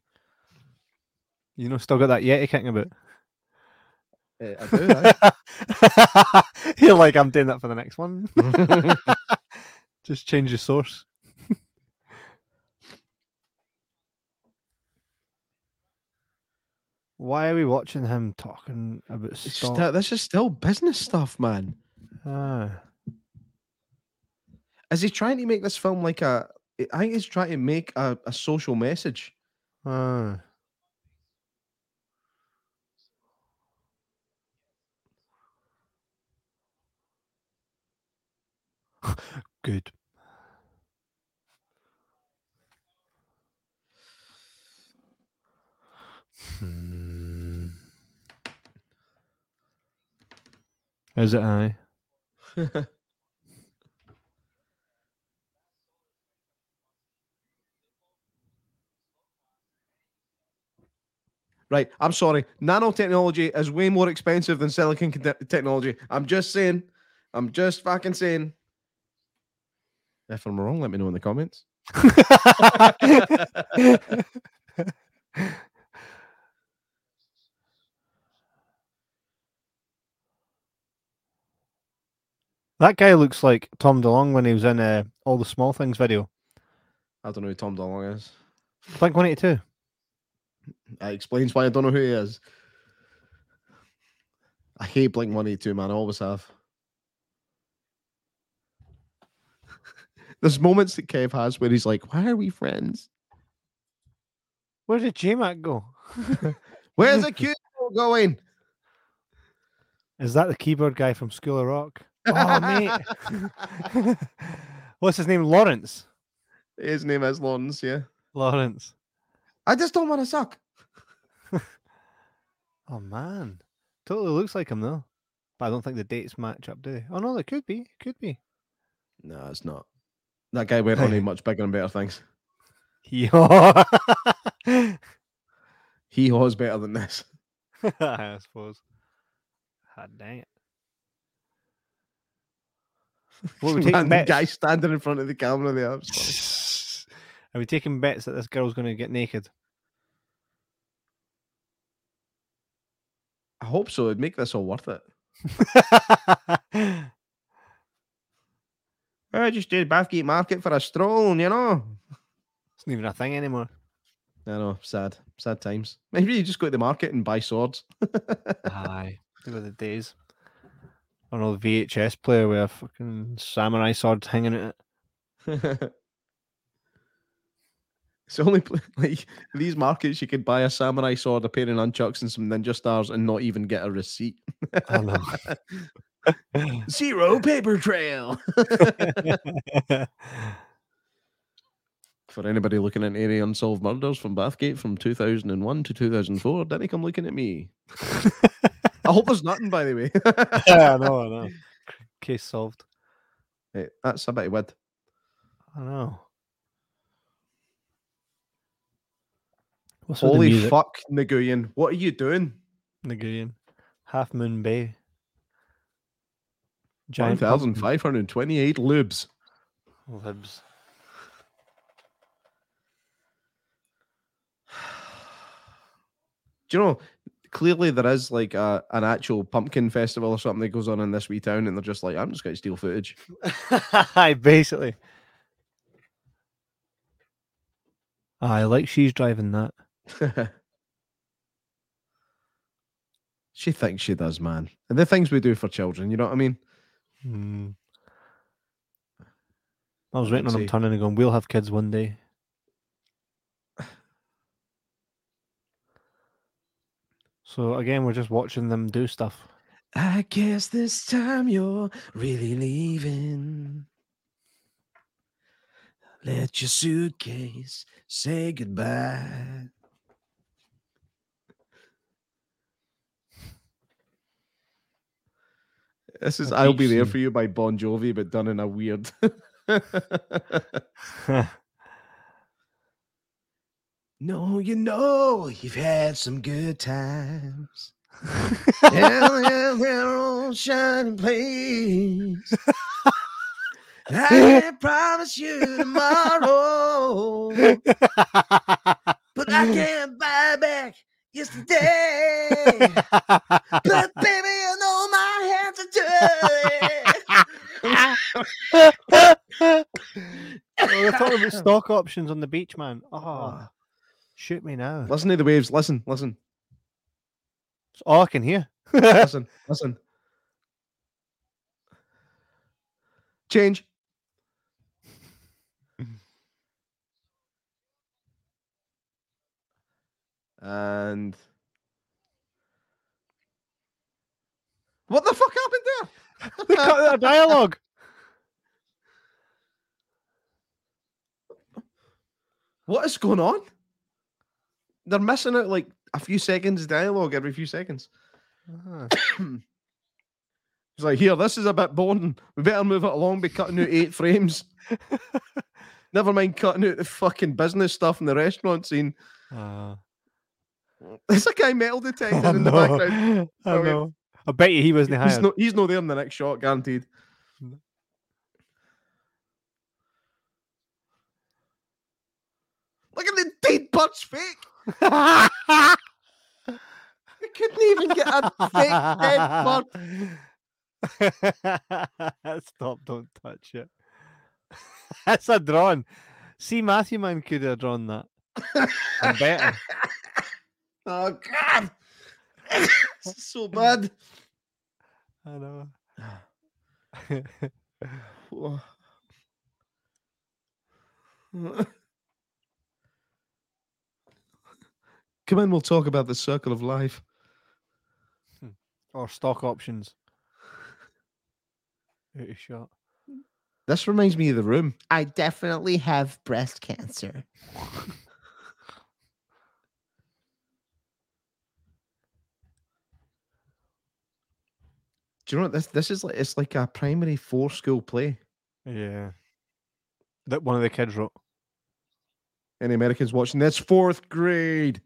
You know, still got that Yeti kicking about. Eh, I do. You're like, I'm doing that for the next one. Just change the source. Why are we watching him talking about stock? this is still business stuff, man. Ah, Is he trying to make this film like a? I think he's trying to make a, a social message. ah. Good. Is it I? Right. I'm sorry. Nanotechnology is way more expensive than silicon con- technology. I'm just saying. I'm just fucking saying. If I'm wrong, let me know in the comments. that guy looks like Tom DeLonge when he was in uh, all the small things video. I don't know who Tom DeLonge is. Blink 182. That explains why I don't know who he is. I hate Blink 182, man. I always have. There's moments that Kev has where he's like, Why are we friends? Where did J Mac go? Where's the cue going? Is that the keyboard guy from School of Rock? Oh, mate. What's his name? Lawrence. His name is Lawrence, yeah. Lawrence. I just don't want to suck. Oh, man. Totally looks like him, though. But I don't think the dates match up, do they? Oh, no, they could be. Could be. No, it's not. That guy went on to much bigger and better things. Yeah. He was better than this. I suppose. God dang it. What, we taking the bets? guy standing in front of the camera there. it was funny. Are we taking bets that this girl's going to get naked? I hope so. It'd make this all worth it. I just did Bathgate Market for a stroll, you know. It's not even a thing anymore. I know, sad. sad times. Maybe you just go to the market and buy swords. Aye, they were the days. I don't know, VHS player with a fucking samurai sword hanging at it. It's only like these markets you could buy a samurai sword, a pair of nunchucks, and some ninja stars, and not even get a receipt. I know. Zero paper trail. For anybody looking at any unsolved murders from Bathgate from 2001 to 2004, didn't come looking at me. I hope there's nothing, by the way. yeah, I know, I know. Case solved. Hey, that's a bit of wood. I know. What's Holy fuck, Nguyen. What are you doing? Nguyen. Half Moon Bay. Giant pumpkin 1,528 lubes. libs. Do you know? Clearly, there is like a, an actual pumpkin festival or something that goes on in this wee town, and they're just like, I'm just going to steal footage. Aye, basically. I like she's driving that. she thinks she does, man. And the things we do for children, you know what I mean? Hmm. I was waiting on him turning and going, We'll have kids one day. So again, we're just watching them do stuff. I guess this time you're really leaving. Let your suitcase say goodbye. This is I'll Be There for You by Bon Jovi, but done in a weird. no, you know you've had some good times. Down in that old shining place. I can't promise you tomorrow, but I can't buy back yesterday. But baby, I know my hands are dirty. Oh, we're talking about stock options on the beach, man. Oh, shoot me now. Listen to the waves. Listen, listen, It's all I can hear. listen, listen. Change. And what the fuck happened there? they cut that dialogue. What is going on? They're missing out like a few seconds of dialogue every few seconds. Ah. He's like, here, this is a bit boring. We better move it along by cutting out eight frames. Never mind cutting out the fucking business stuff in the restaurant scene. Ah. There's a guy metal detecting I in the background. I Okay. know. I bet you he wasn't He's hired. no, he's no there in the next shot, guaranteed. Look at the dead bird's fake. They couldn't even get a fake dead bird. Stop! Don't touch it. That's a drawn. See, Matthew Man could have drawn that. And better. Oh god. So bad. I know. Come in, we'll talk about the circle of life. Hmm. or stock options. Out shot. This reminds me of the room. I definitely have breast cancer. Do you know what this this is like? It's like a primary four school play. Yeah. That one of the kids wrote. Any Americans watching this? Fourth grade.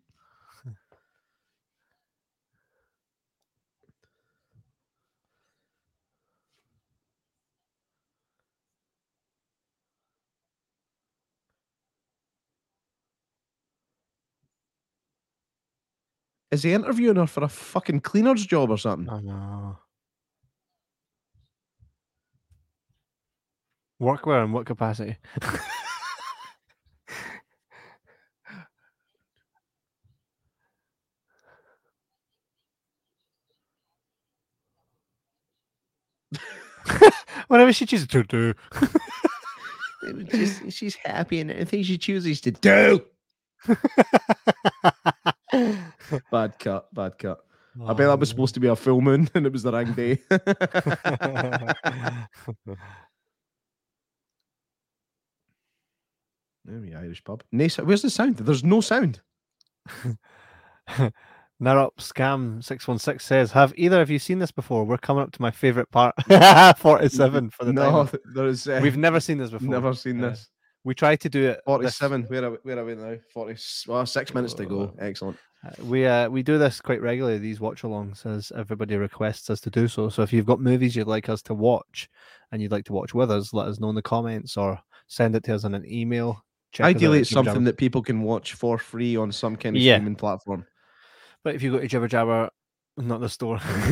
Is he interviewing her for a fucking cleaner's job or something? I know. Workwear in what capacity? Whatever she chooses to do. She's happy and anything she chooses to do. Bad cut, bad cut. I bet that was supposed to be a full moon and it was the wrong day. Maybe Irish pub. Where's the sound? There's no sound. Narup Scam six one six says, "Have either of you seen this before? We're coming up to my favorite part, forty seven for the no, timer. th- there's. Uh, We've never seen this before. never seen Uh, this. We tried to do it. this- 47. Where are we, where are we now? 40. Well, six minutes to go. Excellent. uh, we uh, we do this quite regularly. These watch alongs, as everybody requests us to do so. So if you've got movies you'd like us to watch, and you'd like to watch with us, let us know in the comments or send it to us in an email. Check Ideally, it's something Jabber. that people can watch for free on some kind of Yeah. streaming platform. But if you go to Jibber Jabber, not the store,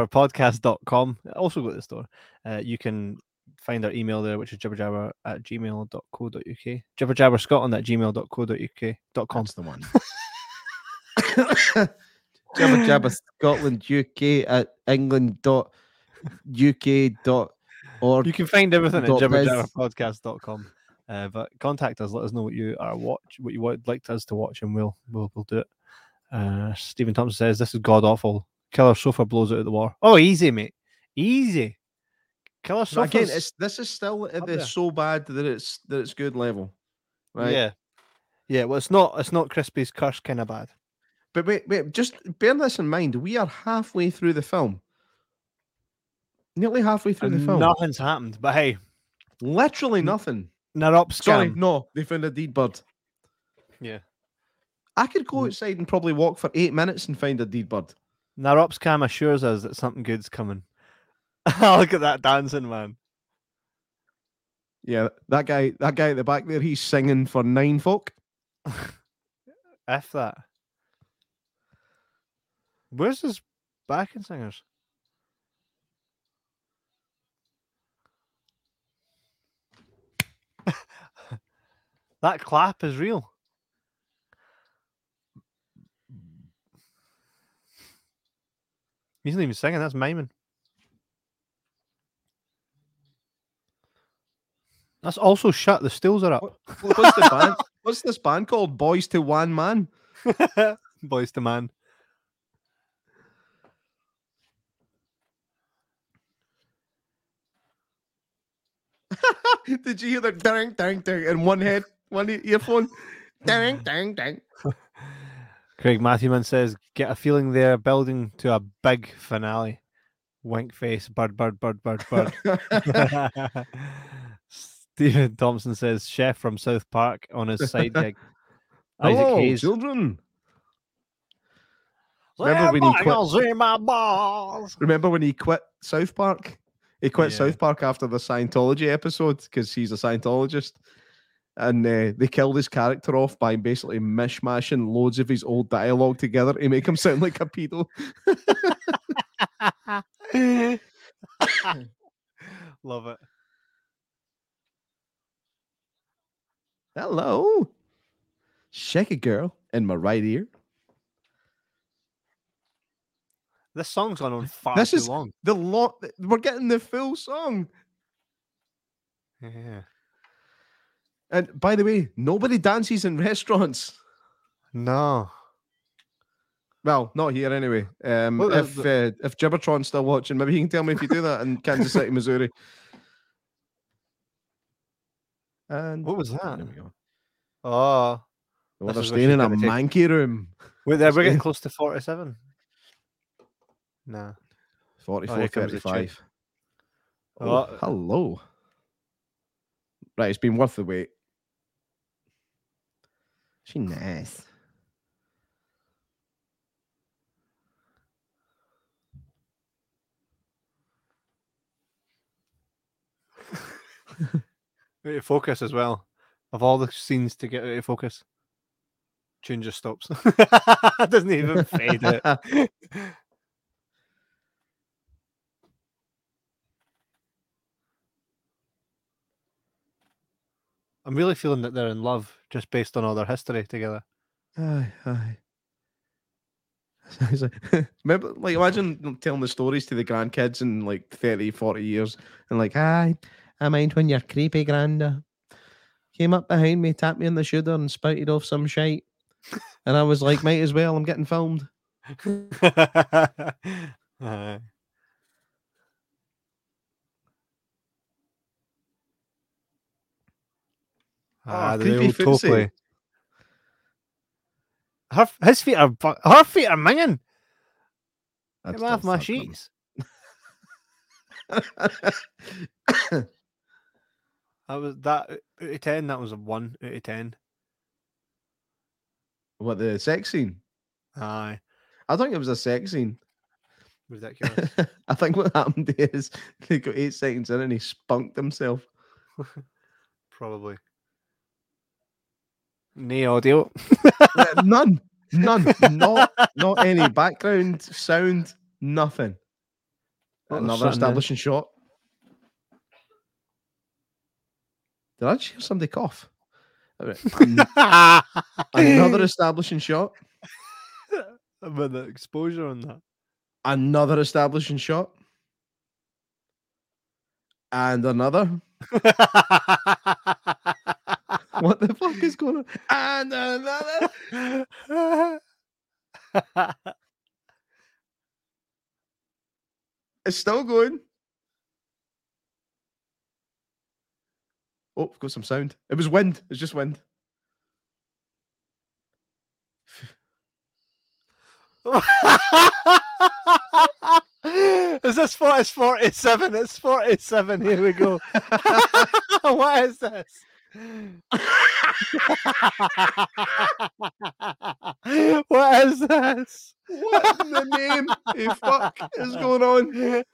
jibberjabberpodcast.com, also go to the store, uh, you can find our email there, which is jibberjabber at gmail.co.uk. Jibberjabberscotland at gmail.co.uk. dot com. That's the one. Jabba Jabba Scotland UK at England dot UK dot org. You can find everything at Dot biz. jibberjabberpodcast.com. Uh, but contact us, let us know what you are watch, what you would like us to watch, and we'll we'll, we'll do it. Uh, Stephen Thompson says this is god awful. Killer sofa blows out of the war. Oh, easy, mate, easy. Killer But. Again, it's this is still at the so bad that it's that it's good level. Right. Yeah. Yeah, well, it's not. It's not Crispy's curse kind of bad. But wait, wait, just bear this in mind. We are halfway through the film. Nearly halfway through the film. Nothing's happened. But hey, Literally nothing. Narop Sorry, scam. no, they found a deed bird. Yeah. I could go Mm. outside and probably walk for eight minutes and find a deed bird. Narop scam assures us that something good's coming. Oh, look at that dancing, man. Yeah, that guy, that guy at the back there, he's singing for nine folk. F that. Where's his backing singers? that clap is real. He's not even singing, that's miming. That's also shut. The stills are up. What- What's the band? What's this band called? Boys to One Man. Boys to man. Did you hear that? Dang, dang, dang, in one head, one earphone. Dang, dang, dang. Craig Matthewman says, "Get a feeling they're building to a big finale." Wink face, bird, bird, bird, bird, bird. Stephen Thompson says, "Chef from South Park on his side gig." Isaac Hello, Hayes. children. Remember when he quit- Sandwiches in. Remember when he quit South Park? He quit Yeah. South Park after the Scientology episode because he's a Scientologist. And uh, they killed his character off by basically mishmashing loads of his old dialogue together to make him sound like a pedo. Love it. Hello. Shake it, girl in my right ear. This song's gone on far This too is- long. The lot we're getting the full song. Yeah. And by the way, nobody dances in restaurants. No. Well, not here anyway. Um, Well, if uh, if Gibbertron's still watching, maybe he can tell me if you do that in Kansas City, Missouri. And What was that? Oh. Well, they're staying in a manky room. Wait, there, uh, we're getting close to 47. No. 44, here comes the tune. 35. Oh, Oh. Uh, hello. Right, it's been worth the wait. She nice. Out of focus as well. Of all the scenes to get out of focus, tune just stops. Doesn't even fade it. I'm really feeling that they're in love just based on all their history together. Aye, aye. Remember, like, imagine telling the stories to the grandkids in like 30, 40 years and like, hi, I mind when you're creepy granda came up behind me, tapped me on the shoulder and spouted off some shite. And I was like, might as well, I'm getting filmed. Aye. Ah, the old footsie. Topley. Her, his feet are her feet are minging. Get That's- me off my not sheets. That was that out of ten. That was a one out of ten. what, the sex scene? Aye, I think it was a sex scene. ridiculous. I think what happened is they got eight seconds in and he spunked himself. Probably. No audio. None, none, not not any background sound, nothing. Another there? Eh? establishing shot. Did I just hear somebody cough? Another establishing shot. With the exposure on that. Another establishing shot. And another. What the fuck is going on? And another. It's still going. Oh, I've got some sound. It was wind. It's just wind. is this for it's 47? It's 47. Here we go. what is this? what is this? What in the name of fuck is going on?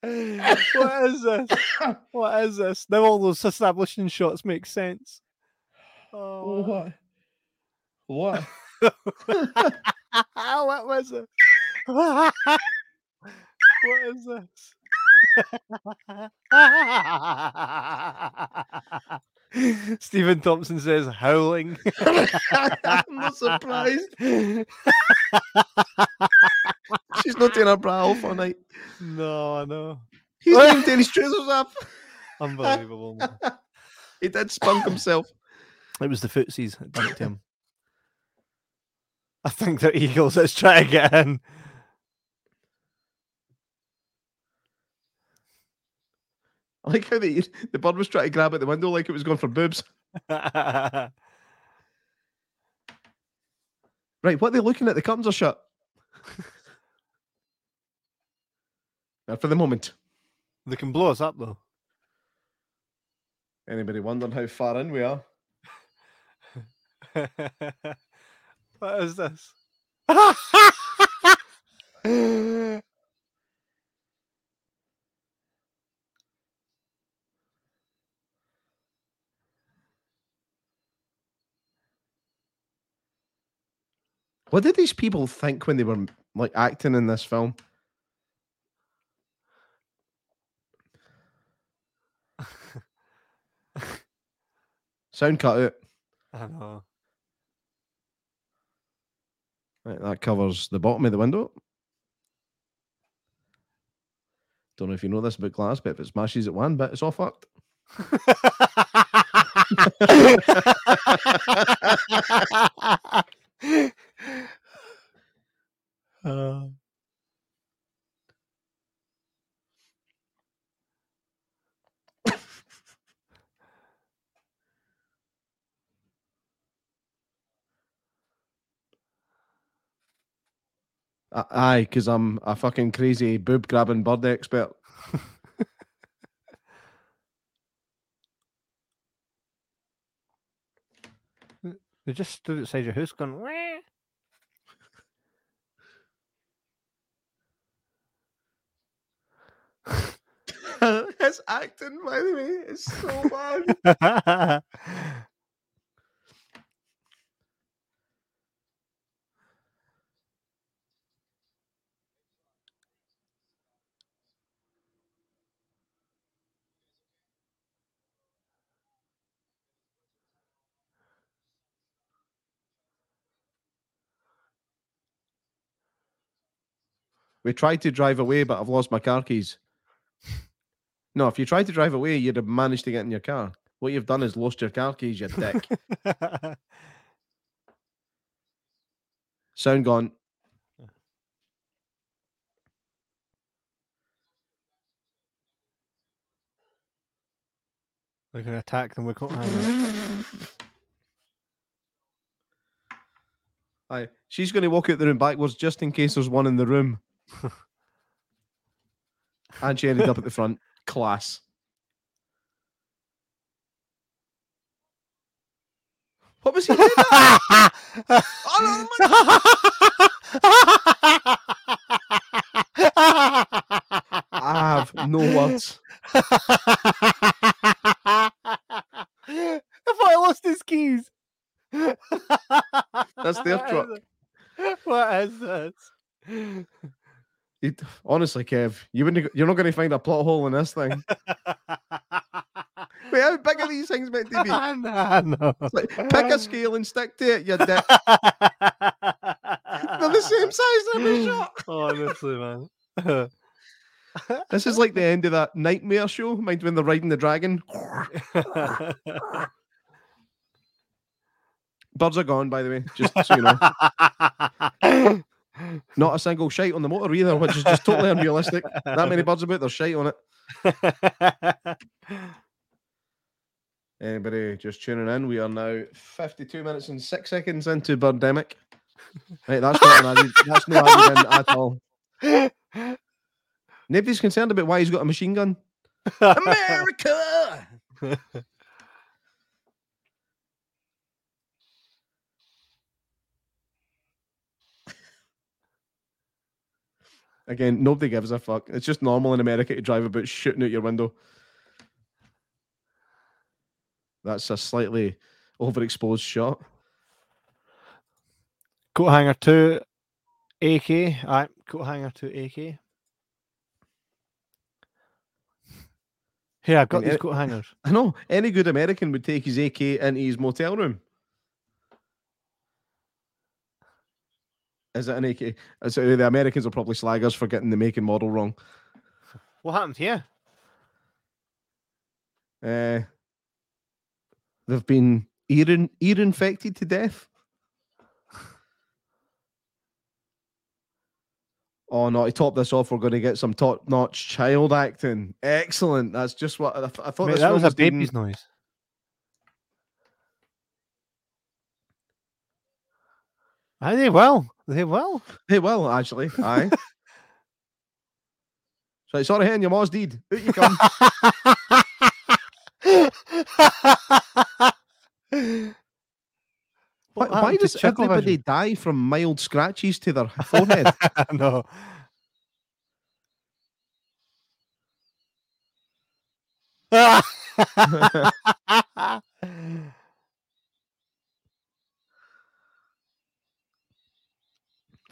What is this? What is this? Now all those establishing shots make sense. Oh, What? What? what was it? what is this? Stephen Thompson says howling. I'm not surprised. She's not taking her bra off all night. no, I know. He's not even taking his trousers up. Unbelievable. He did spunk himself. It was the footsies that him. I think they're eagles. Let's try to get in. I like how the, the bird was trying to grab at the window like it was going for boobs. Right, what are they looking at? The curtains are shut. Not for the moment. They can blow us up though. Anybody wondering how far in we are? what is this? What did these people think when they were like acting in this film? Sound cut out. I know. Right, that covers the bottom of the window. Don't know if you know this about glass, but if it smashes at one bit, it's all fucked. Uh, Aye, because I'm a fucking crazy boob grabbing bird expert. they just stood outside your house going, "Wah." best acting, by the way. It's so bad. We tried to drive away, but I've lost my car keys. No, if you tried to drive away, you'd have managed to get in your car. What you've done is lost your car keys, you dick. Sound gone. We're gonna attack them coat hangers. Aye. She's going to walk out the room backwards just in case there's one in the room. and she ended up at the front. Class. What was he doing? I have no words. I thought I lost his keys. That's their truck. What is this? You- honestly, Kev, you wouldn't. You're not going to find a plot hole in this thing. Wait, how big are these things meant to be? nah, no. Like, pick a scale and stick to it. You dick. They're the same size every shot. Honestly, man. This is like the end of that nightmare show. Mind when they're riding the dragon? Birds are gone, by the way. Just so you know. Not a single shite on the motor either, which is just totally unrealistic. That many birds about, there's shite on it. Anybody just tuning in? We are now 52 minutes and six seconds into Birdemic. Right, that's not an added, that's not added at all. Nobody's concerned about why he's got a machine gun. America! Again, nobody gives a fuck. It's just normal in America to drive about shooting out your window. That's a slightly overexposed shot. Coat hanger two, AK. Aye, coat hanger two, AK. Here, I've got And these coat hangers. I know any good American would take his AK into his motel room. Is it an AK? So the Americans will probably slag us for getting the make and model wrong. What happened here? Uh, they've been ear, in, ear infected to death. Oh no! To top this off, we're going to get some top-notch child acting. Excellent. That's just what I, th- I thought. Mate, that was a baby's noise. Aye, they will. They will. Hey, well, actually, aye. so sorry, hen, your ma's deed. Out you come. Why, why does everybody die from mild scratches to their forehead? no.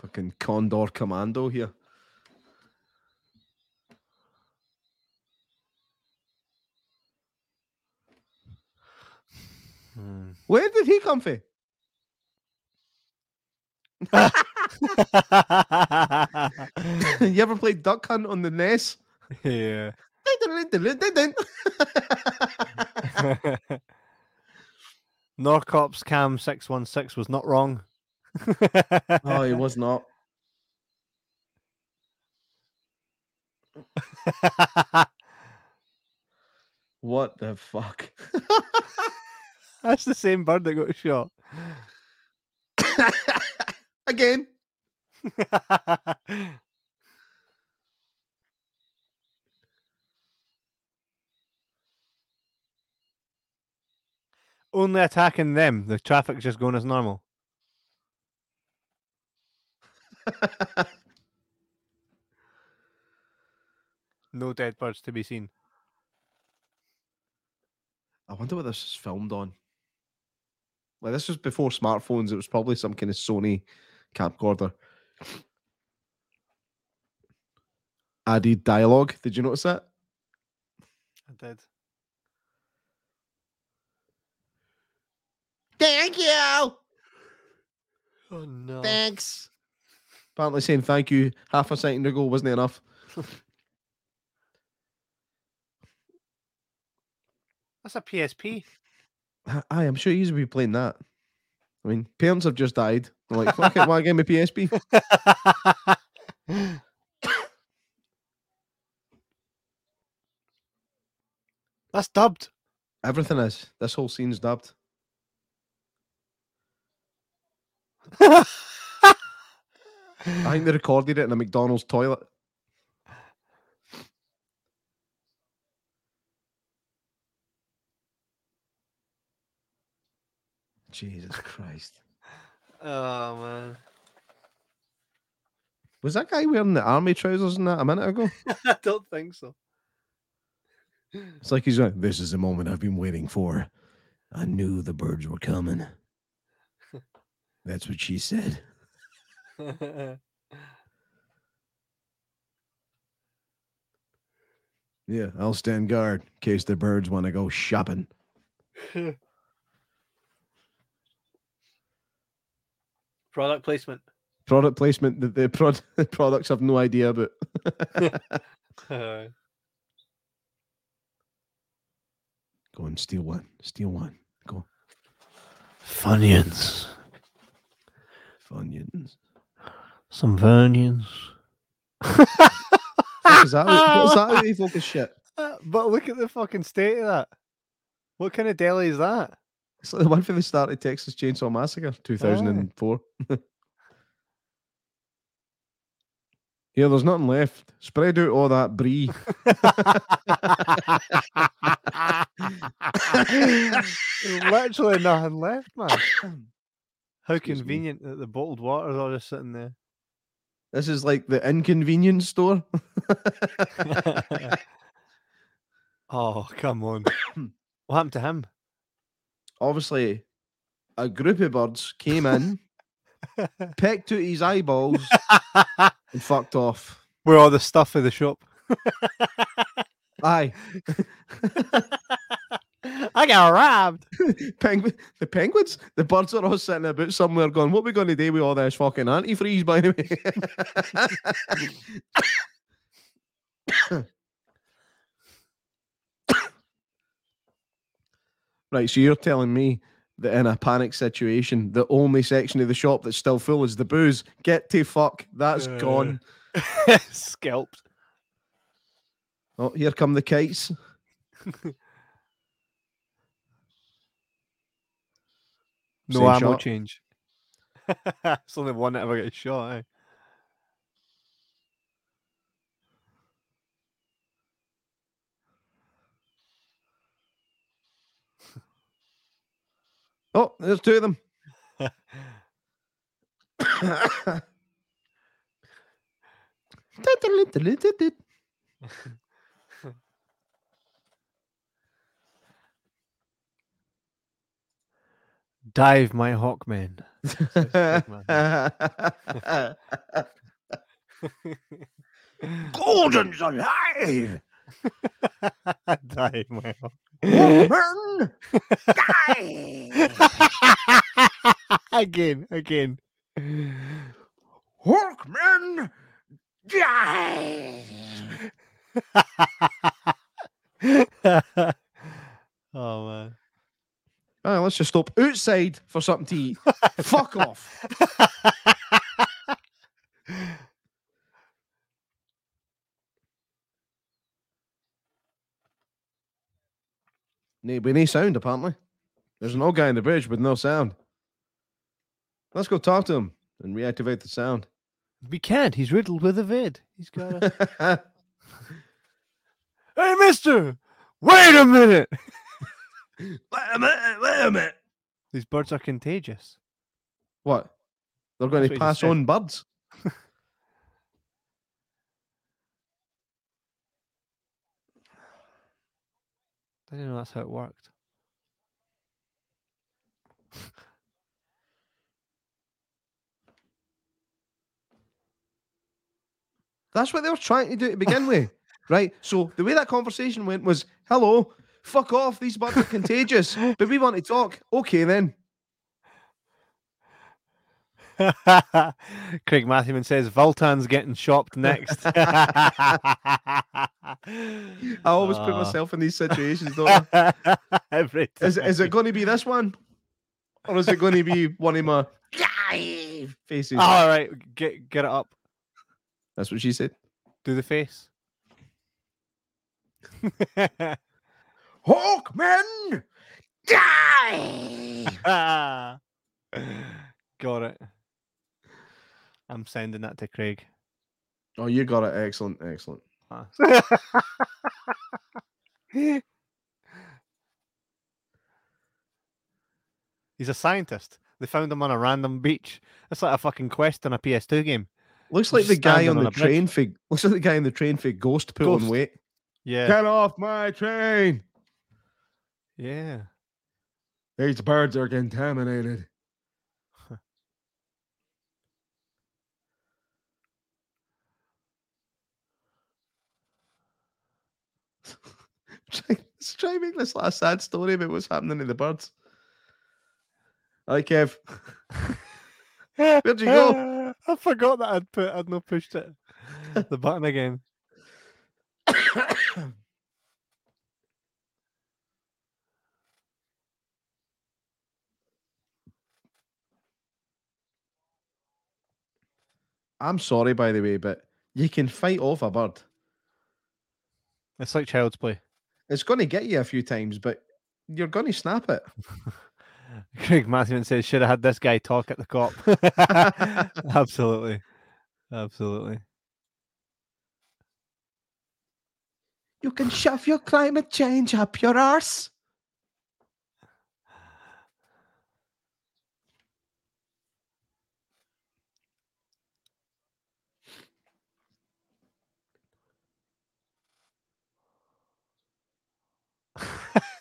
Fucking Condor Commando here. Hmm. Where did he come from? you ever played Duck Hunt on the NES? yeah. I didn't. Norcops Cam six one six was not wrong. Oh, he was not. What the fuck? That's the same bird that got shot. Again. Only attacking them. The traffic's just going as normal. No dead birds to be seen. I wonder what this is filmed on. Like this was before smartphones. It was probably some kind of Sony camcorder. Added dialogue. Did you notice that? I did. Thank you. Oh no. Thanks. Apparently saying thank you half a second ago wasn't enough. That's a PSP. Aye, I'm sure he's be playing that. I mean, parents have just died. I'm like, fuck it, why give me PSP? That's dubbed. Everything is. This whole scene's dubbed. I think they recorded it in a McDonald's toilet. Jesus Christ. oh man. Was that guy wearing the army trousers in that a minute ago? I don't think so. It's like he's like, this is the moment I've been waiting for. I knew the birds were coming. That's what she said. Yeah, I'll stand guard in case the birds want to go shopping. Product placement. Product placement that the prod- products have no idea about. Uh, Go and steal one. Steal one. Go. Funyuns. Funyuns. Some Funyuns. What is that? What's that out of focus shit? But look at the fucking state of that. What kind of deli is that? It's like the one for the start of Texas Chainsaw Massacre, 2004. Here, there's nothing left. Spread out all that brie. Literally nothing left, man. How Excuse me. convenient that the bottled water's all just sitting there. This is like the inconvenience store. oh, come on. what happened to him? Obviously, a group of birds came in, pecked out his eyeballs, and fucked off. Where all the stuff in the shop? Aye. I got robbed. Penguin, the penguins, the birds are all sitting about somewhere going, What are we going to do with all this fucking antifreeze, by the way? right, so you're telling me that in a panic situation, the only section of the shop that's still full is the booze. Get to fuck, that's Uh. gone. Scalped. Oh, here come the kites. No Same ammo shot. change. it's only one that ever gets shot, eh? Oh, there's two of them. Dive, my Hawkman. Gordon's alive! Dive, my Hawk. Woman! again, again. Hawkman! Die! oh man. Ah, let's just stop outside for something to eat. Fuck off. No, but no sound apparently. There's an old guy in the bridge with no sound. Let's go talk to him and reactivate the sound. We can't. He's riddled with a vid. He's got a. hey, Mister! Wait a minute. wait a minute, wait a minute. These birds are contagious. What? They're going That's to pass on birds. I didn't know that's how it worked. That's what they were trying to do to begin with, right? So the way that conversation went was, "Hello, fuck off. These birds are contagious, but we want to talk." Okay, then. Craig Matthewman says Voltan's getting shopped next. I always put myself in these situations, don't I? Every Is, is it going to be this one? Or is it going to be one of my faces? All right, get get it up. That's what she said. Do the face. Hawkman, die! Got it. I'm sending that to Craig. Oh, you got it. Excellent. Excellent. He's a scientist. They found him on a random beach. It's like a fucking quest in a PS2 game. Looks like the guy on on the a train for looks like the guy on the train for Ghost put Ghost. on weight. Yeah. Get off my train! Yeah. These birds are contaminated. try, let's try and make this a sad story about what's happening to the birds. Hi, Kev. Where'd you go? I forgot that I'd put I'd not pushed it. The button again. I'm sorry, by the way, but you can fight off a bird. It's like child's play. It's going to get you a few times, but you're going to snap it. Craig Matthews says should have had this guy talk at the cop. Absolutely. Absolutely. You can shove your climate change up your arse.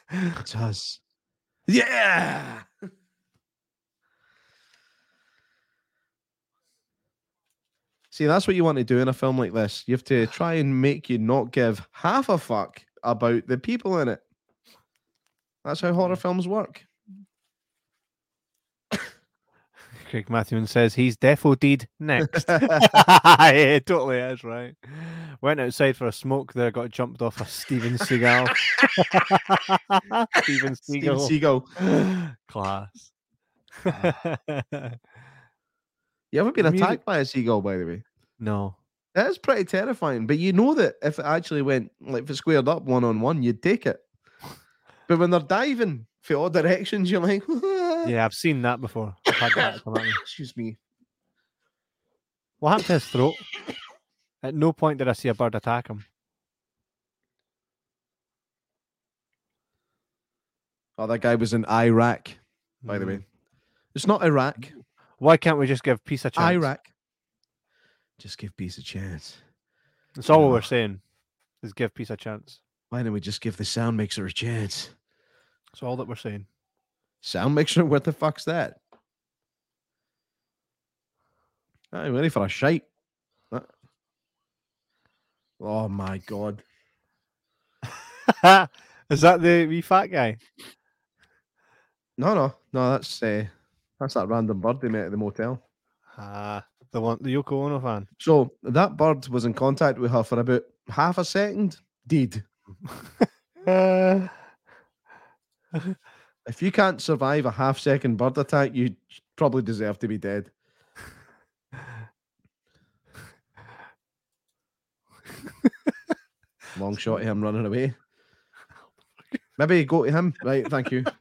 Us. Yeah. See, that's what you want to do in a film like this. You have to try and make you not give half a fuck about the people in it. That's how horror mm. films work. Craig Matthews says he's defo deed next. yeah, it totally is, right? Went outside for a smoke there, got jumped off a Steven Seagal. Steven Seagal. Steven Seagal. Class. You ever been The music- attacked by a seagull, by the way? no. That is pretty terrifying. But you know that if it actually went, like if it squared up one on one, you'd take it. But when they're diving for all directions, you're like, Yeah, I've seen that before. That come at me. excuse me. What happened to his throat? At no point did I see a bird attack him. Oh, that guy was in Iraq, by the way. Mm. It's not Iraq. Why can't we just give peace a chance? Iraq. Just give peace a chance. That's all No. we're saying. Is give peace a chance. Why don't we just give the sound mixer a chance? That's all that we're saying. Sound mixer? What the fuck's that? I'm ready for a shite. Oh my god. Is that the wee fat guy? No, no, no. That's uh, that's that random bird they met at the motel. Ah, the one, the Yoko Ono fan. So that bird was in contact with her for about half a second. Did Uh, if you can't survive a half second bird attack, you probably deserve to be dead. Long shot of him running away. Maybe go to him. Right, thank you.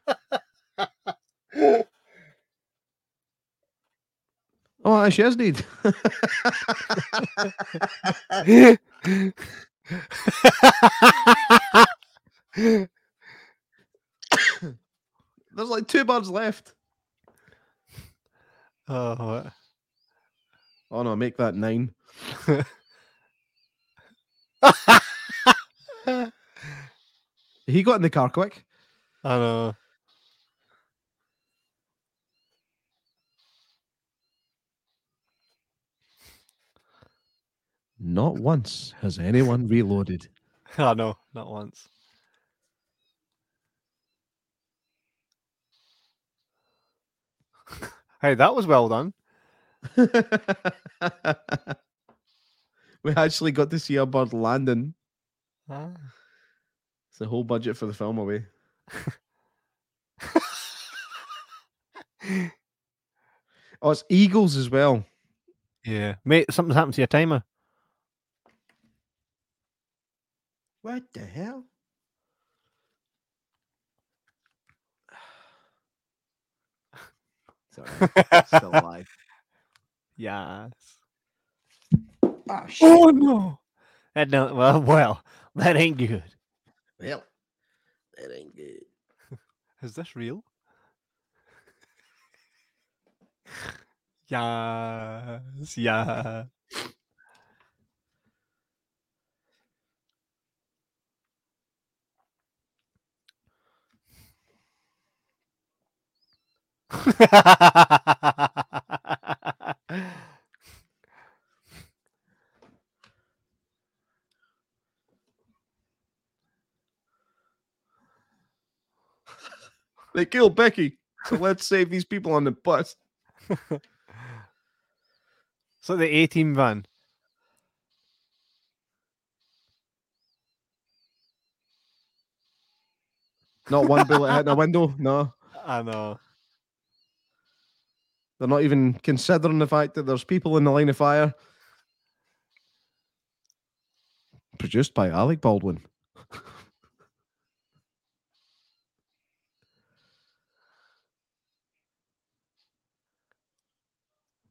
Oh, actually, is need. There's like two birds left. oh? Oh no, make that nine. He got in the car quick. I know. Not once has anyone reloaded. I know. Not once. hey, that was well done. we actually got to see a bird landing. Ah. It's the whole budget for the film away. Oh, it's eagles as well. Yeah, mate, something's happened to your timer. What the hell? Sorry, still alive. yes. Oh shit! Oh no. That no. Well, well, that ain't good. Well, that ain't good. Is this real? yes. Yeah. They killed Becky. So let's save these people on the bus. so the A team van. Not one bullet hitting uh, a window. No. I know. They're not even considering the fact that there's people in the line of fire. Produced by Alec Baldwin.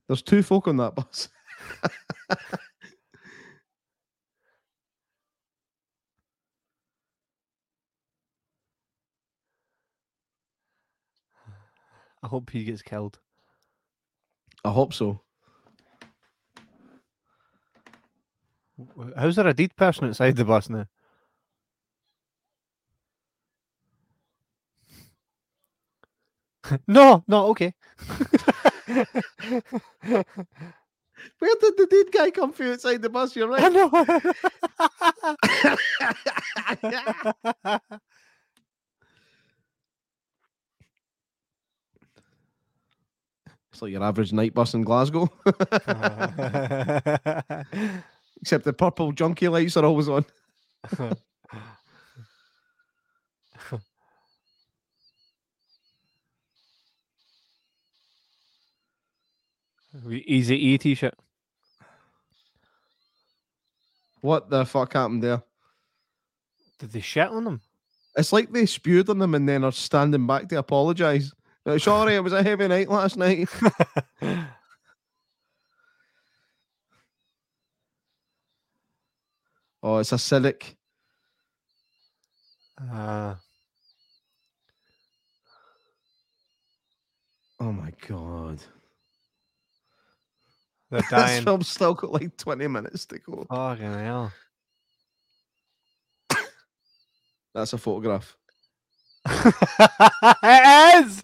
There's two folk on that bus. I hope he gets killed. I hope so. How's there a dead person outside the bus now? no, no, okay. Where did the dead guy come from outside the bus? You're right. I know. It's like your average night bus in Glasgow. Except the purple junkie lights are always on. Easy E t-shirt. What the fuck happened there? Did they shit on them? It's like they spewed on them and then are standing back to apologise. Sorry, it was a heavy night last night. Oh, it's acidic. Uh, Oh my god. They're This dying. film's still got like 20 minutes to go. Fucking hell. That's a photograph. it is.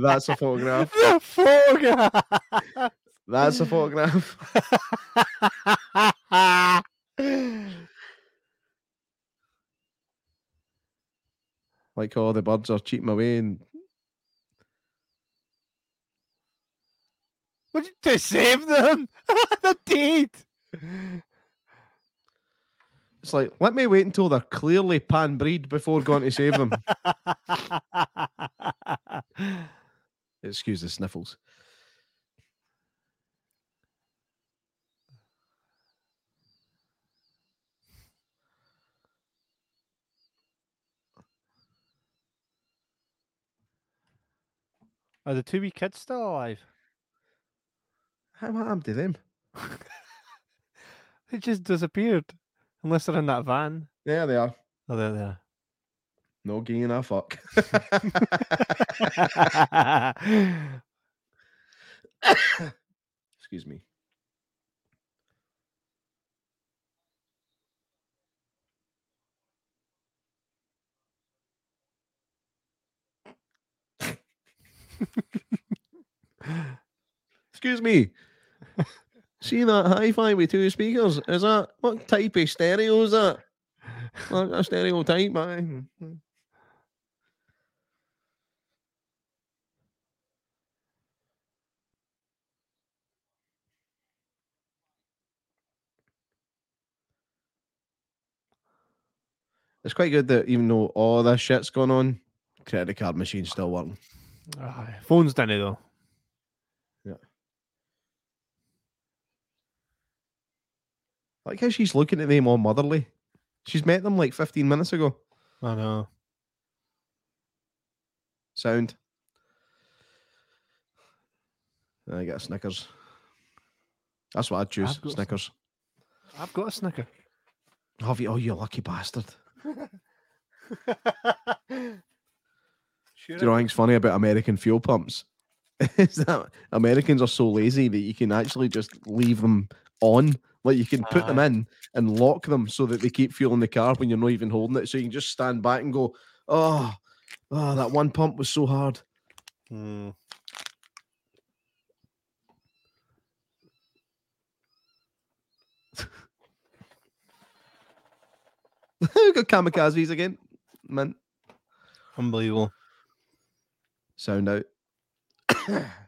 That's a photograph. the photograph. That's a photograph. Like all the birds are cheating away and What did to save them? the deed. it's like, let me wait until they're clearly pan breed before going to save them. Excuse the sniffles. Are the two wee kids still alive? How happened to them? They just disappeared. Unless they're in that van. There they are. Oh, there they are. No giving a fuck. Excuse me. Excuse me. See that hi-fi with two speakers? Is that what type of stereo is that? Like a stereotype, man. It's quite good that even though all this shit's going on, credit card machine's still working. Aye, phone's done it though. Like how she's looking at them all motherly. She's met them like 15 minutes ago. I know. Sound. I get a Snickers. That's what I'd choose. I've got. Snickers. I've got a Snicker. Have you? Oh, you lucky bastard. sure Do you know what's funny about American fuel pumps? Is that Americans are so lazy that you can actually just leave them on. Like you can put them in and lock them so that they keep fueling the car when you're not even holding it. So you can just stand back and go, oh, oh that one pump was so hard. Hmm. we got kamikazes again. Man, Unbelievable. sound out.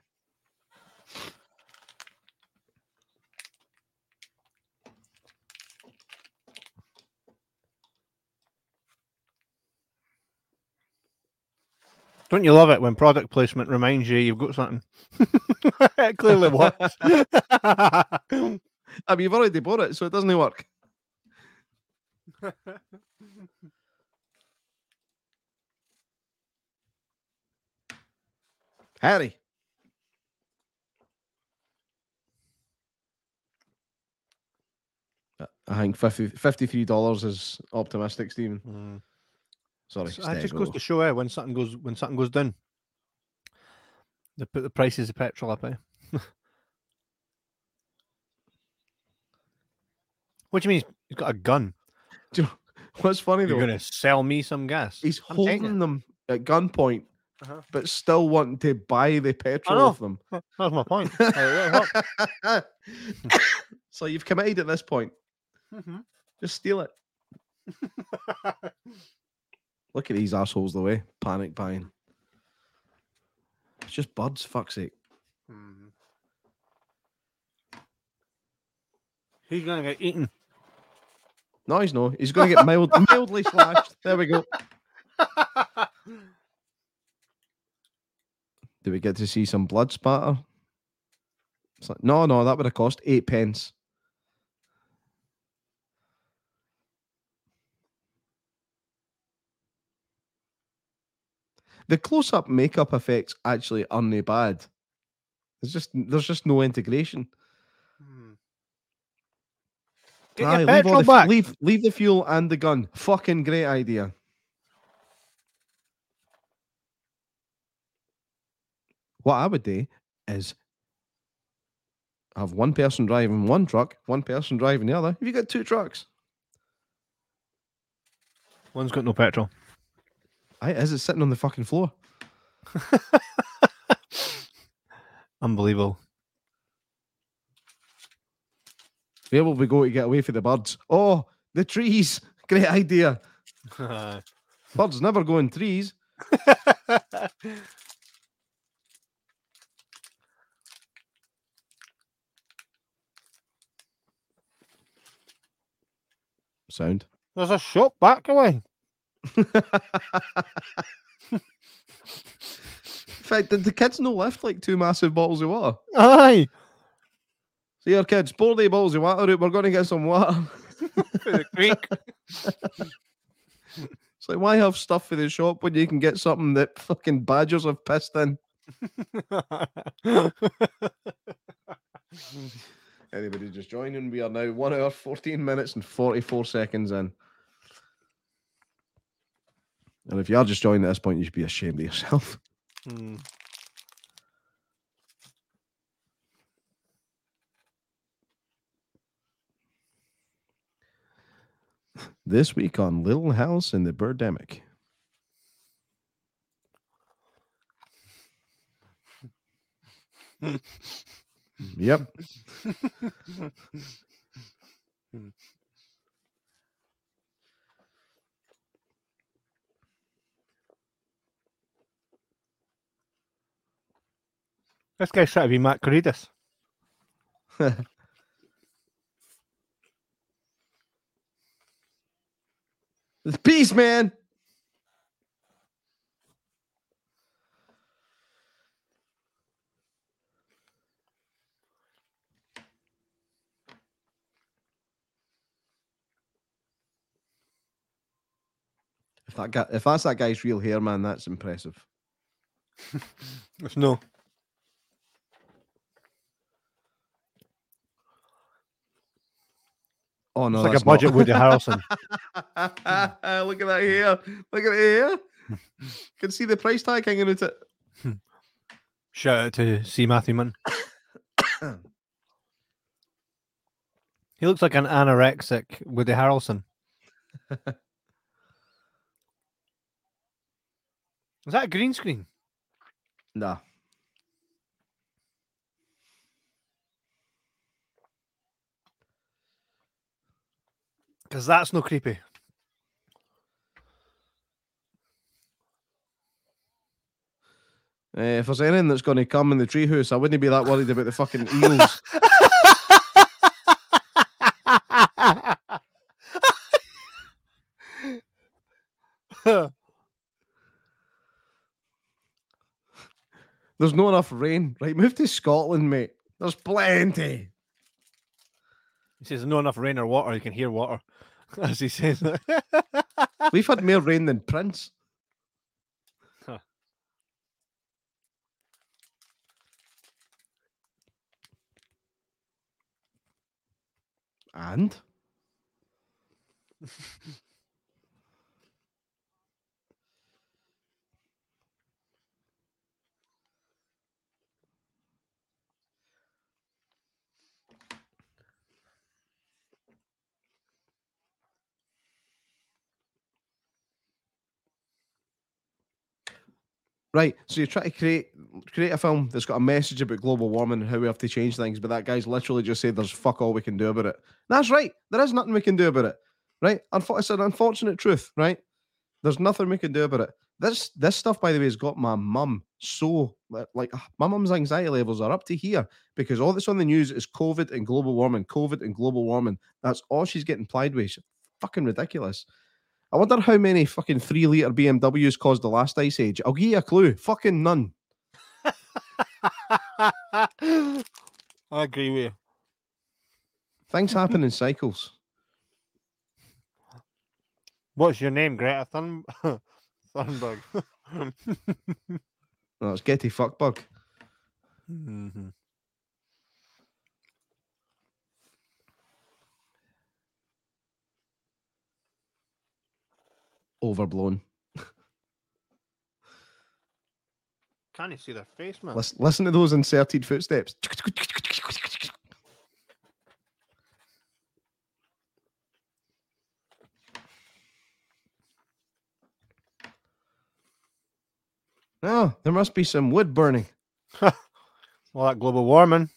Don't you love it when product placement reminds you you've got something? it clearly works. I mean, you've already bought it, so it doesn't work. Harry. I think 50, $53 is optimistic, Stephen. Hmm. Sorry. So it just goes to show eh, when something goes when something goes down. They put the prices of petrol up, eh? what do you mean? he's- got a gun. You know What's funny You're though, going to sell me some gas? he's I'm holding them at gunpoint, Uh-huh. but still wanting to buy the petrol off them. That's my point. Like, what- what- so you've committed at this point. Mhm. Just steal it. Look at these assholes the way panic buying. It's just buds, fuck's sake. Mhm. He's to get eaten. No, he's no. He's to get mild, mildly slashed. There we go. Do we get to see some blood spatter? Like, no, no, that would have cost eight pence. The close-up makeup effects actually aren't bad. There's just there's just no integration. Hmm. Get Aye, your leave, petrol the, back. leave leave the fuel and the gun. Fucking great idea. What I would do is have one person driving one truck, one person driving the other. Have you got two trucks? One's got no petrol. Aye, is it sitting on the fucking floor? Unbelievable. Where will we go to get away from the birds? Oh, the trees. Great idea. Birds never go in trees. Sound. There's a shop back away. In fact, did the kids no lift like two massive bottles of water? Aye. So here, kids, pour the bottles of water out. We're going to get some water. For the creek. It's like, why have stuff for the shop when you can get something that fucking badgers have pissed in? Anybody just joining? We are now one hour, 14 minutes, and 44 seconds in. And if you are just joining at this point, you should be ashamed of yourself. Hmm. This week on Little House in the Birdemic. yep. This guy's trying to be Matt. The Peace, man. If that guy, if that's that guy's real hair, man, that's impressive. There's no. Oh no, It's like a budget not. Woody Harrelson. Look at that here. Look at the hair. Can see the price tag hanging out it. Shout out to C. Matthew Munn. He looks like an anorexic Woody Harrelson. Is that a green screen? Nah. Because that's no creepy. Eh, if there's anything that's going to come in the treehouse, I wouldn't be that worried about the fucking eels. There's not enough rain. Right, move to Scotland, mate. There's plenty. He says, no enough rain or water. You can hear water as he says. We've had more rain than Prince. Huh. And Right, so you try to create create a film that's got a message about global warming and how we have to change things, but that guy's literally just said there's fuck all we can do about it. That's right. There is nothing we can do about it. Right? It's an unfortunate truth, right? There's nothing we can do about it. This this stuff, by the way, has got my mum so like ah, my mum's anxiety levels are up to here because all that's on the news is COVID and global warming, COVID and global warming. That's all she's getting plied with. It's fucking ridiculous. I wonder how many fucking three liter BMWs caused the last ice age. I'll give you a clue. Fucking none. I agree with you. Things happen in cycles. What's your name, Greta Thun- Thunberg? No, it's Getty Fuckbug. mm-hmm. Overblown. Can't you see their face, man? Listen, listen to those inserted footsteps. Oh, there must be some wood burning. Well, that global warming.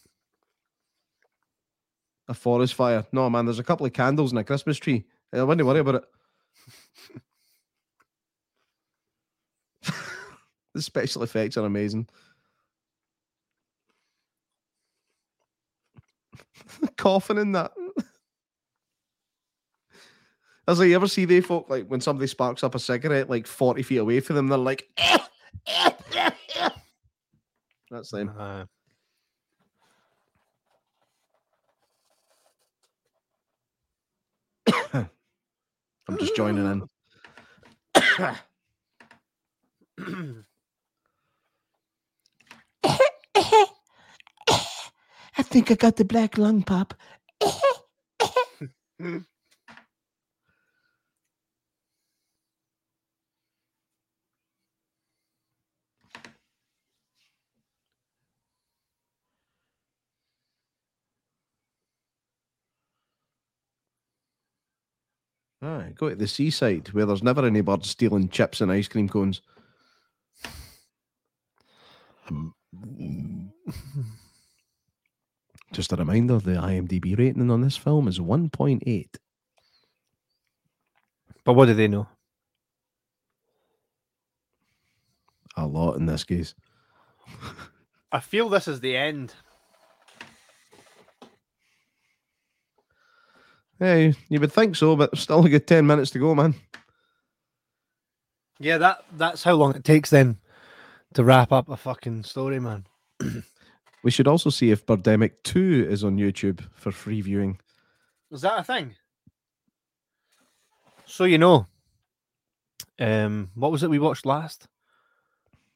A forest fire. No, man, there's a couple of candles in a Christmas tree. Uh, I wouldn't worry about it. the special effects are amazing. Coughing in that. As I ever see they folk like when somebody sparks up a cigarette like 40 feet away from them, they're like, that's them. Uh, I'm just joining in. I think I got the black lung pop. Aye, go to the seaside where there's never any birds stealing chips and ice cream cones. Um, Just a reminder the IMDb rating on this film is 1.8. but what do they know? A lot in this case. I feel this is the end. Hey, you would think so, but still a good 10 minutes to go, man. Yeah, that that's how long it takes then to wrap up a fucking story, man. We should also see if Birdemic 2 is on YouTube for free viewing. Is that a thing? So you know, um, what was it we watched last?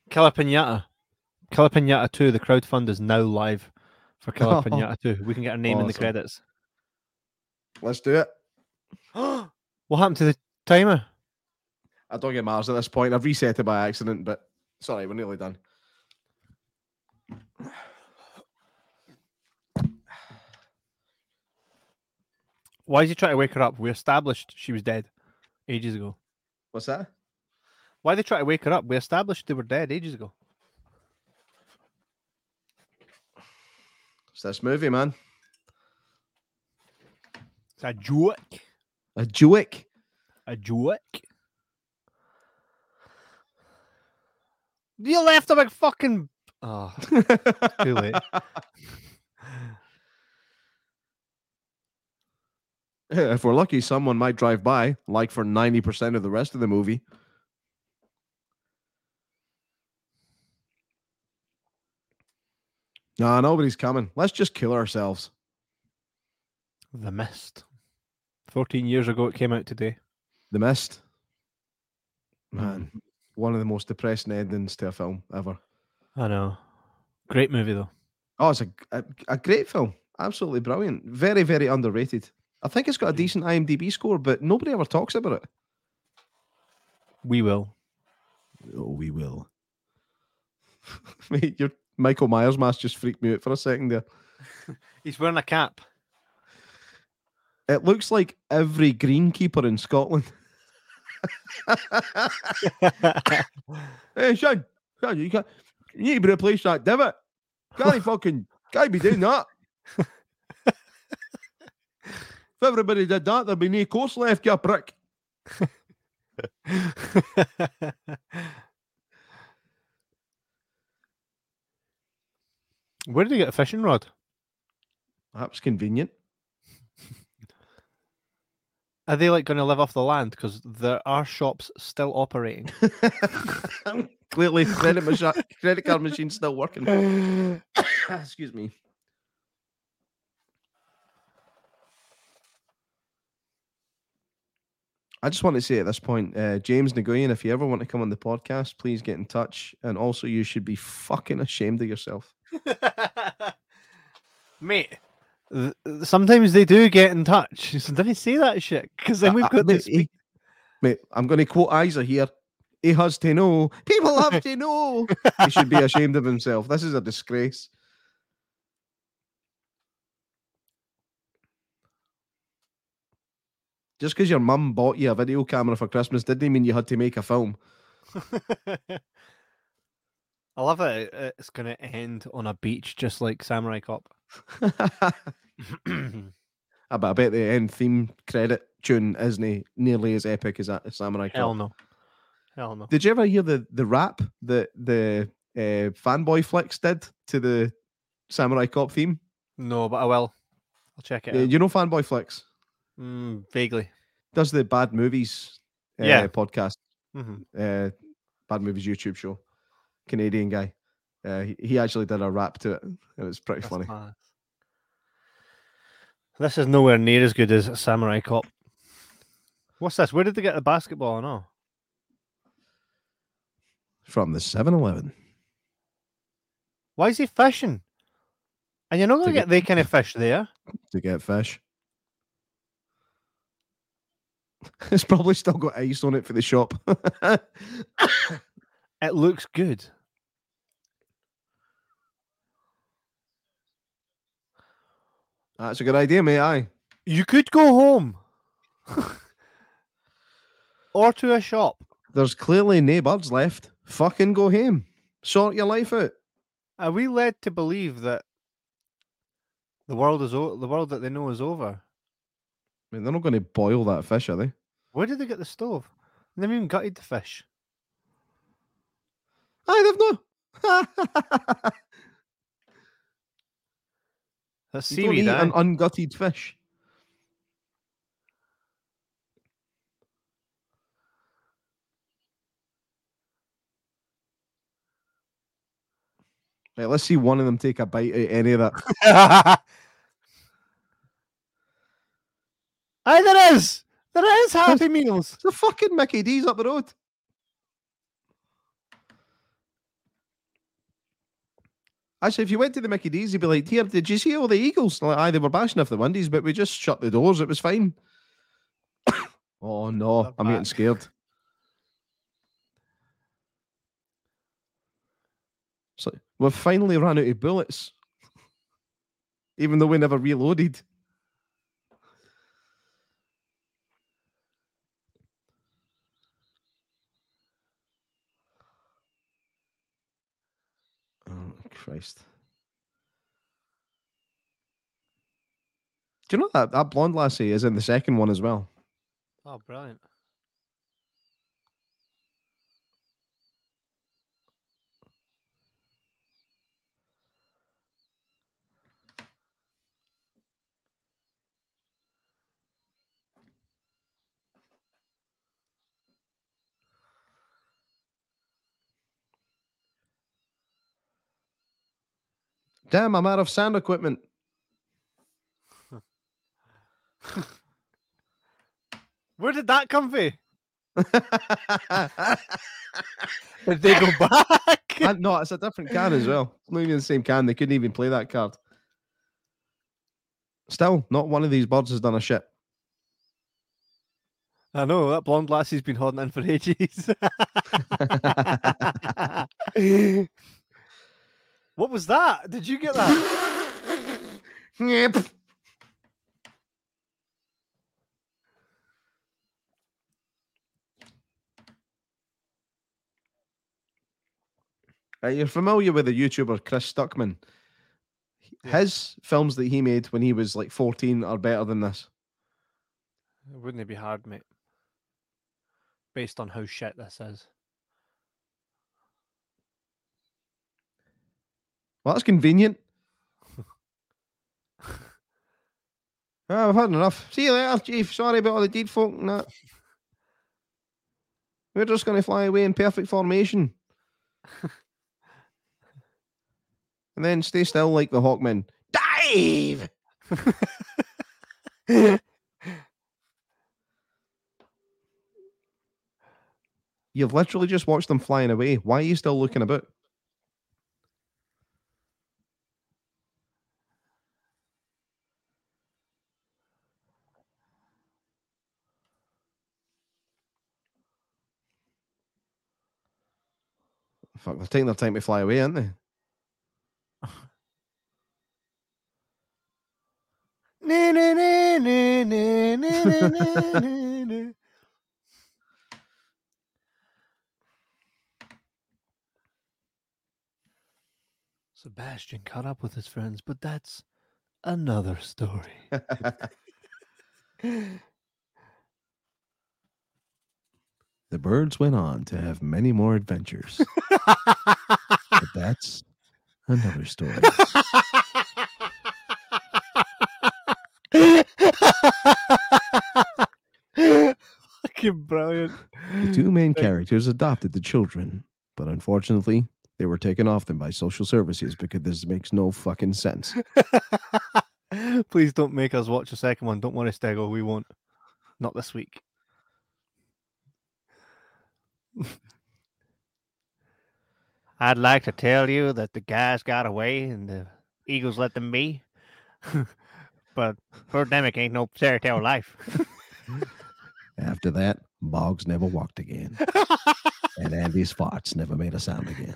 Killer Pinata. Killer Pinata 2, the crowdfund is now live for Killer Oh. Pinata 2. We can get our name in the credits. Let's do it. what happened to the timer? I don't get Mars at this point. I've reset it by accident, but sorry, we're nearly done. Why did you try to wake her up? We established she was dead ages ago. What's that? Why they try to wake her up? We established they were dead ages ago. It's this movie, man. It's a joke. A joke. A joke. You left him like fucking. Oh, too late. if we're lucky, someone might drive by, like for 90% of the rest of the movie. Nah, nobody's coming. Let's just kill ourselves. The Mist. 14 years ago, it came out today. The Mist. Hmm. Man, one of the most depressing endings to a film ever. I know. Great movie, though. Oh, it's a, a, a great film. Absolutely brilliant. Very, very underrated. I think it's got a mm. decent IMDb score, but nobody ever talks about it. We will. Oh, we will. Mate, your Michael Myers mask just freaked me out for a second there. He's wearing a cap. It looks like every greenkeeper in Scotland. hey, Sean, Sean, you, can't, you need to replace that divot. Can't fucking, can't be doing that. If everybody did that, there'd be no course left, you prick. Where did he get a fishing rod? That's convenient. Are they like going to live off the land? Because there are shops still operating. Clearly, credit, machi- credit card machine's still working. Excuse me. I just want to say at this point, uh, James Nguyen, if you ever want to come on the podcast, please get in touch. And also, you should be fucking ashamed of yourself. Mate, th- sometimes they do get in touch. So did he say that shit? Because then Uh, we've uh, got mate, this. he- mate, I'm going to quote Isa here. He has to know. People have to know. he should be ashamed of himself. This is a disgrace. Just because your mum bought you a video camera for Christmas didn't mean you had to make a film. I love it- it's going to end on a beach just like Samurai Cop. I bet, I bet the end theme credit tune isn't nearly as epic as that Samurai Hell Cop. no. Hell no. Did you ever hear the the rap that the uh, fanboy flicks did to the Samurai Cop theme? No, but I will. I'll check it Uh, out. you know fanboy flicks Mm, vaguely. does the bad movies uh, Yeah. podcast, hmm uh, bad movies YouTube show, Canadian guy. Uh, he, he actually did a rap to it, and it's pretty That's funny. class. This is nowhere near as good as Samurai Cop. What's this? Where did they get the basketball and all? From the 7-Eleven. Why is he fishing? And you're not going to get the kind of fish there. to get fish. It's probably still got ice on it for the shop. It looks good. That's a good idea, mate. Aye. You could go home or to a shop. There's clearly no birds left. Fucking go home. Sort your life out. Are we led to believe that the world is o- the world that they know is over? I mean, they're not going to boil that fish, are they? Where did they get the stove? They haven't even gutted the fish. I don't know. That's seaweed. You don't eat an ungutted fish. Right, let's see one of them take a bite out any of that. Aye, there is. There is Happy Meals. The fucking Mickey D's up the road. Actually, if you went to the Mickey D's, you'd be like, "Here, did you see all the Eagles?" Like, aye, they were bashing off the windies, but we just shut the doors. It was fine. oh no, They're I'm getting scared. So we've finally run out of bullets, even though we never reloaded. Oh Christ! Do you know that that blonde lassie is in the second one as well? Oh, brilliant. Damn, I'm out of sound equipment. Where did that come from? Did they go back? Uh, no, it's a different can as well. It's not even the same can. They couldn't even play that card. Still, not one of these birds has done a shit. I know that blonde lassie's been holding in for ages. What was that? Did you get that? Yep. Uh, you're familiar with the YouTuber Chris Stuckman. Yeah. His films that he made when he was like 14 are better than this. Wouldn't it be hard, mate? Based on how shit this is. Well, that's convenient. Ah, oh, I've had enough. See you later, Chief. Sorry about all the deed folk and that. We're just going to fly away in perfect formation. and then stay still like the Hawkmen. Dive! You've literally just watched them flying away. Why are you still looking about? Fuck, they're taking their time to fly away, aren't they? Na- na- na- na- na- na- na- na- na- na. Sebastian caught up with his friends, but that's another story. The birds went on to have many more adventures, but that's another story. Fucking brilliant. The two main characters adopted the children, but unfortunately, they were taken off them by social services because this makes no fucking sense. Please don't make us watch the second one. Don't worry, Stego. We won't. Not this week. I'd like to tell you that the guys got away and the Eagles let them be. but Birdemic ain't no fairy tale life. After that, Boggs never walked again, and Andy's farts never made a sound again.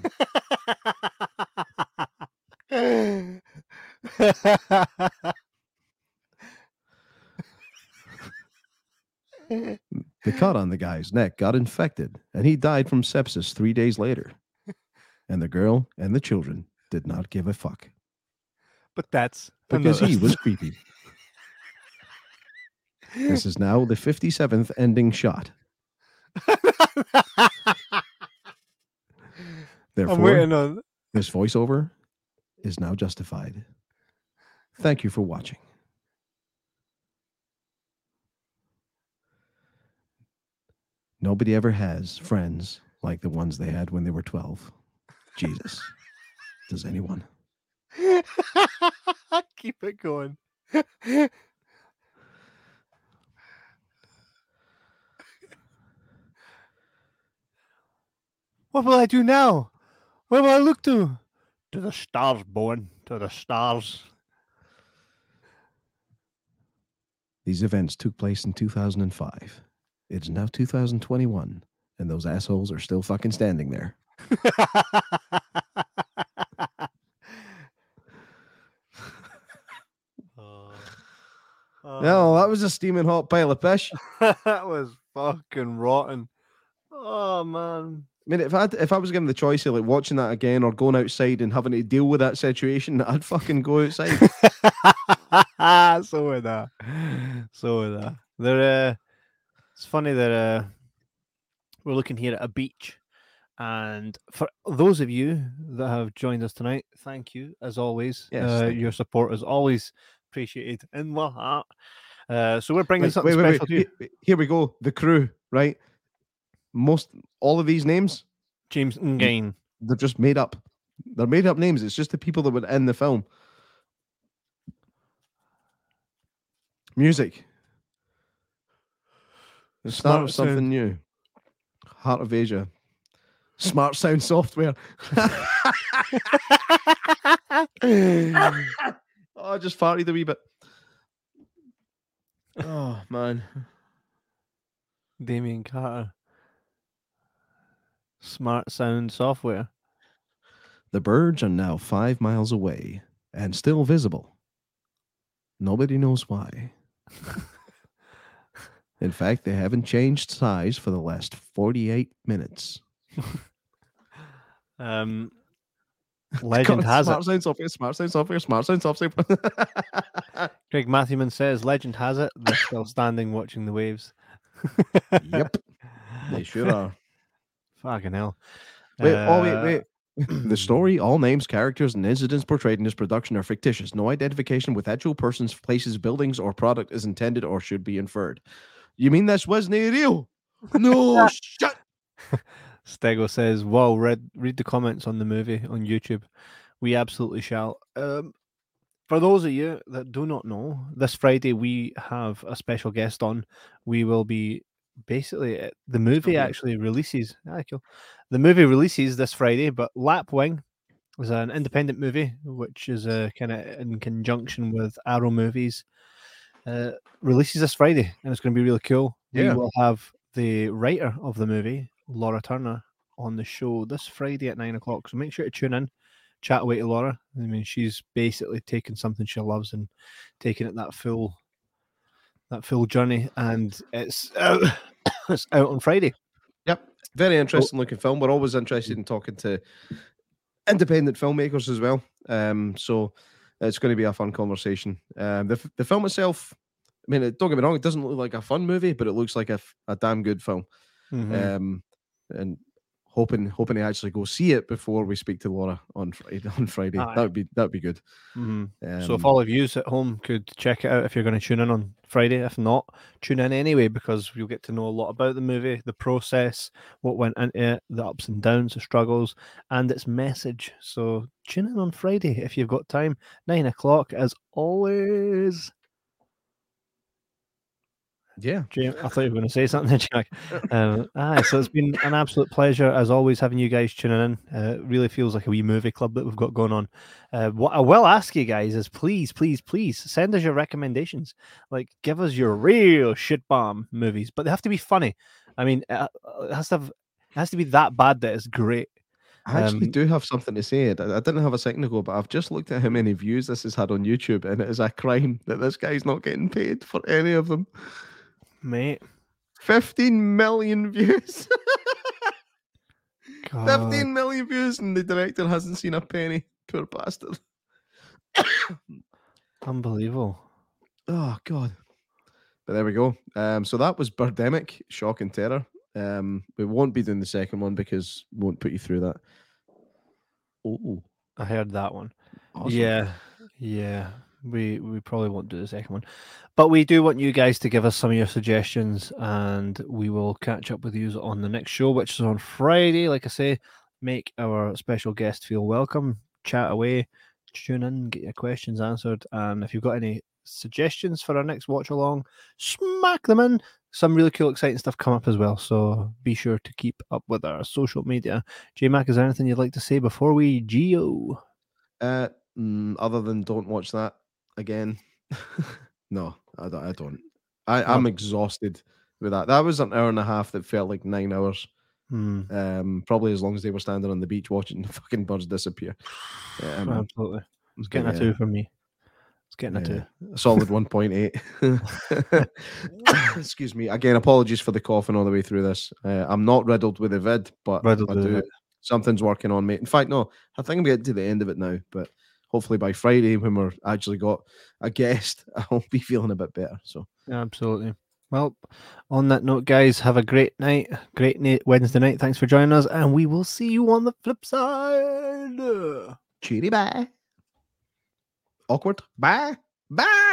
The cut on the guy's neck got infected, and he died from sepsis three days later. And the girl and the children did not give a fuck but that's because he was creepy. This is now the 57th ending shot. Therefore, on. this voiceover is now justified. Thank you for watching. Nobody ever has friends like the ones they had when they were 12. Jesus. Does anyone? Keep it going. what will I do now? Where will I look to? To the stars, Bowen. To the stars. These events took place in 2005. It's now 2021, and those assholes are still fucking standing there. oh, No, that was a steaming hot pile of fish. that was fucking rotten. Oh man. I mean, if I if I was given the choice of like watching that again or going outside and having to deal with that situation, I'd fucking go outside. so would I. So would I. They're uh, it's funny that uh, we're looking here at a beach, and for those of you that have joined us tonight, thank you as always. Yes, uh, your support is always appreciated in my heart. Uh, so we're bringing Wait, something wait, wait, special to you, wait. Here- Here we go. The crew, right? Most all of these names, James Nguyen. they're just made up. They're made up names. It's just the people that were in the film. Music. The start Smart of something sound. new. Heart of Asia. Smart sound software. oh, I just farted a wee bit. Oh man. Damien Carter. Smart sound software. The birds are now five miles away and still visible. Nobody knows why. In fact, they haven't changed size for the last 48 minutes. Um, legend has smart it. sound software, smart sound software, smart sound software. Craig Matthewman says, "Legend has it they're still standing watching the waves." yep, they sure are. Fucking hell. Wait, oh wait, Uh, wait. the story, all names, characters, and incidents portrayed in this production are fictitious. No identification with actual persons, places, buildings, or product is intended or should be inferred. You mean this wasn't real? No shit. Stego says, "Whoa, read read the comments on the movie on YouTube. We absolutely shall." Um, for those of you that do not know, this Friday we have a special guest on. We will be basically uh, the movie actually releases. Ah, cool. The movie releases this Friday, but Lapwing is an independent movie, which is uh, kind of in conjunction with Arrow Movies. Uh, releases this Friday, and it's going to be really cool. Yeah. We will have the writer of the movie, Laura Turner, on the show this Friday at nine o'clock. So make sure to tune in, chat away to Laura. I mean, she's basically taking something she loves and taking it that full, that full journey, and it's out, it's out on Friday. Yep. Very interesting looking film. We're always interested in talking to independent filmmakers as well. Um, so it's going to be a fun conversation. Um, the, the film itself, I mean, don't get me wrong, it doesn't look like a fun movie, but it looks like a, a damn good film. Mhm. Um, and hoping hoping to actually go see it before we speak to Laura on Friday. On Friday, Aye. that would be that would be good. Mhm. Um, so if all of you at home could check it out if you're going to tune in on Friday, if not, tune in anyway because you'll get to know a lot about the movie, the process, what went into it, the ups and downs, the struggles, and its message. So tune in on Friday if you've got time. Nine o'clock as always. Yeah, Jim, I thought you were going to say something, Jack. Um, aye, so it's been an absolute pleasure as always having you guys tuning in. Uh, it really feels like a wee movie club that we've got going on. Uh, what I will ask you guys is please, please, please send us your recommendations. Like, give us your real shit bomb movies, but they have to be funny. I mean, uh, it has to have, it has to be that bad that it's great. I actually Um, do have something to say. I, I didn't have a second ago, but I've just looked at how many views this has had on YouTube, and it is a crime that this guy's not getting paid for any of them. Mate, 15 million views. 15 million views, and the director hasn't seen a penny. Poor bastard. unbelievable. Oh God. But there we go. Um, so that was Birdemic, Shock and Terror. Um, we won't be doing the second one because we won't put you through that. Oh, I heard that one. awesome. Yeah, yeah. We we probably won't do the second one, but we do want you guys to give us some of your suggestions, and we will catch up with you on the next show, which is on Friday. Like I say, make our special guest feel welcome. chat away, tune in, get your questions answered, and if you've got any suggestions for our next watch along, smack them in. Some really cool, exciting stuff come up as well. So be sure to keep up with our social media. J Mac, is there anything you'd like to say before we geo? Uh, mm, other than don't watch that again. no, I don't. I don't. I, I'm exhausted with that. That was an hour and a half that felt like nine hours. Hmm, Um, probably as long as they were standing on the beach watching the fucking birds disappear. Um, absolutely. It's getting a two for me. It's getting a two. a solid 1.8. Excuse me. Again, apologies for the coughing all the way through this. Uh, I'm not riddled with a vid, but Riddled I do. Something's working on me. In fact, no, I think I'm getting to the end of it now, but hopefully by Friday, when we're actually got a guest, I'll be feeling a bit better. So, yeah, Absolutely. Well, on that note, guys, have a great night, great na- Wednesday night. Thanks for joining us, and we will see you on the flip side. cheery bye. Awkward. Bye. Bye.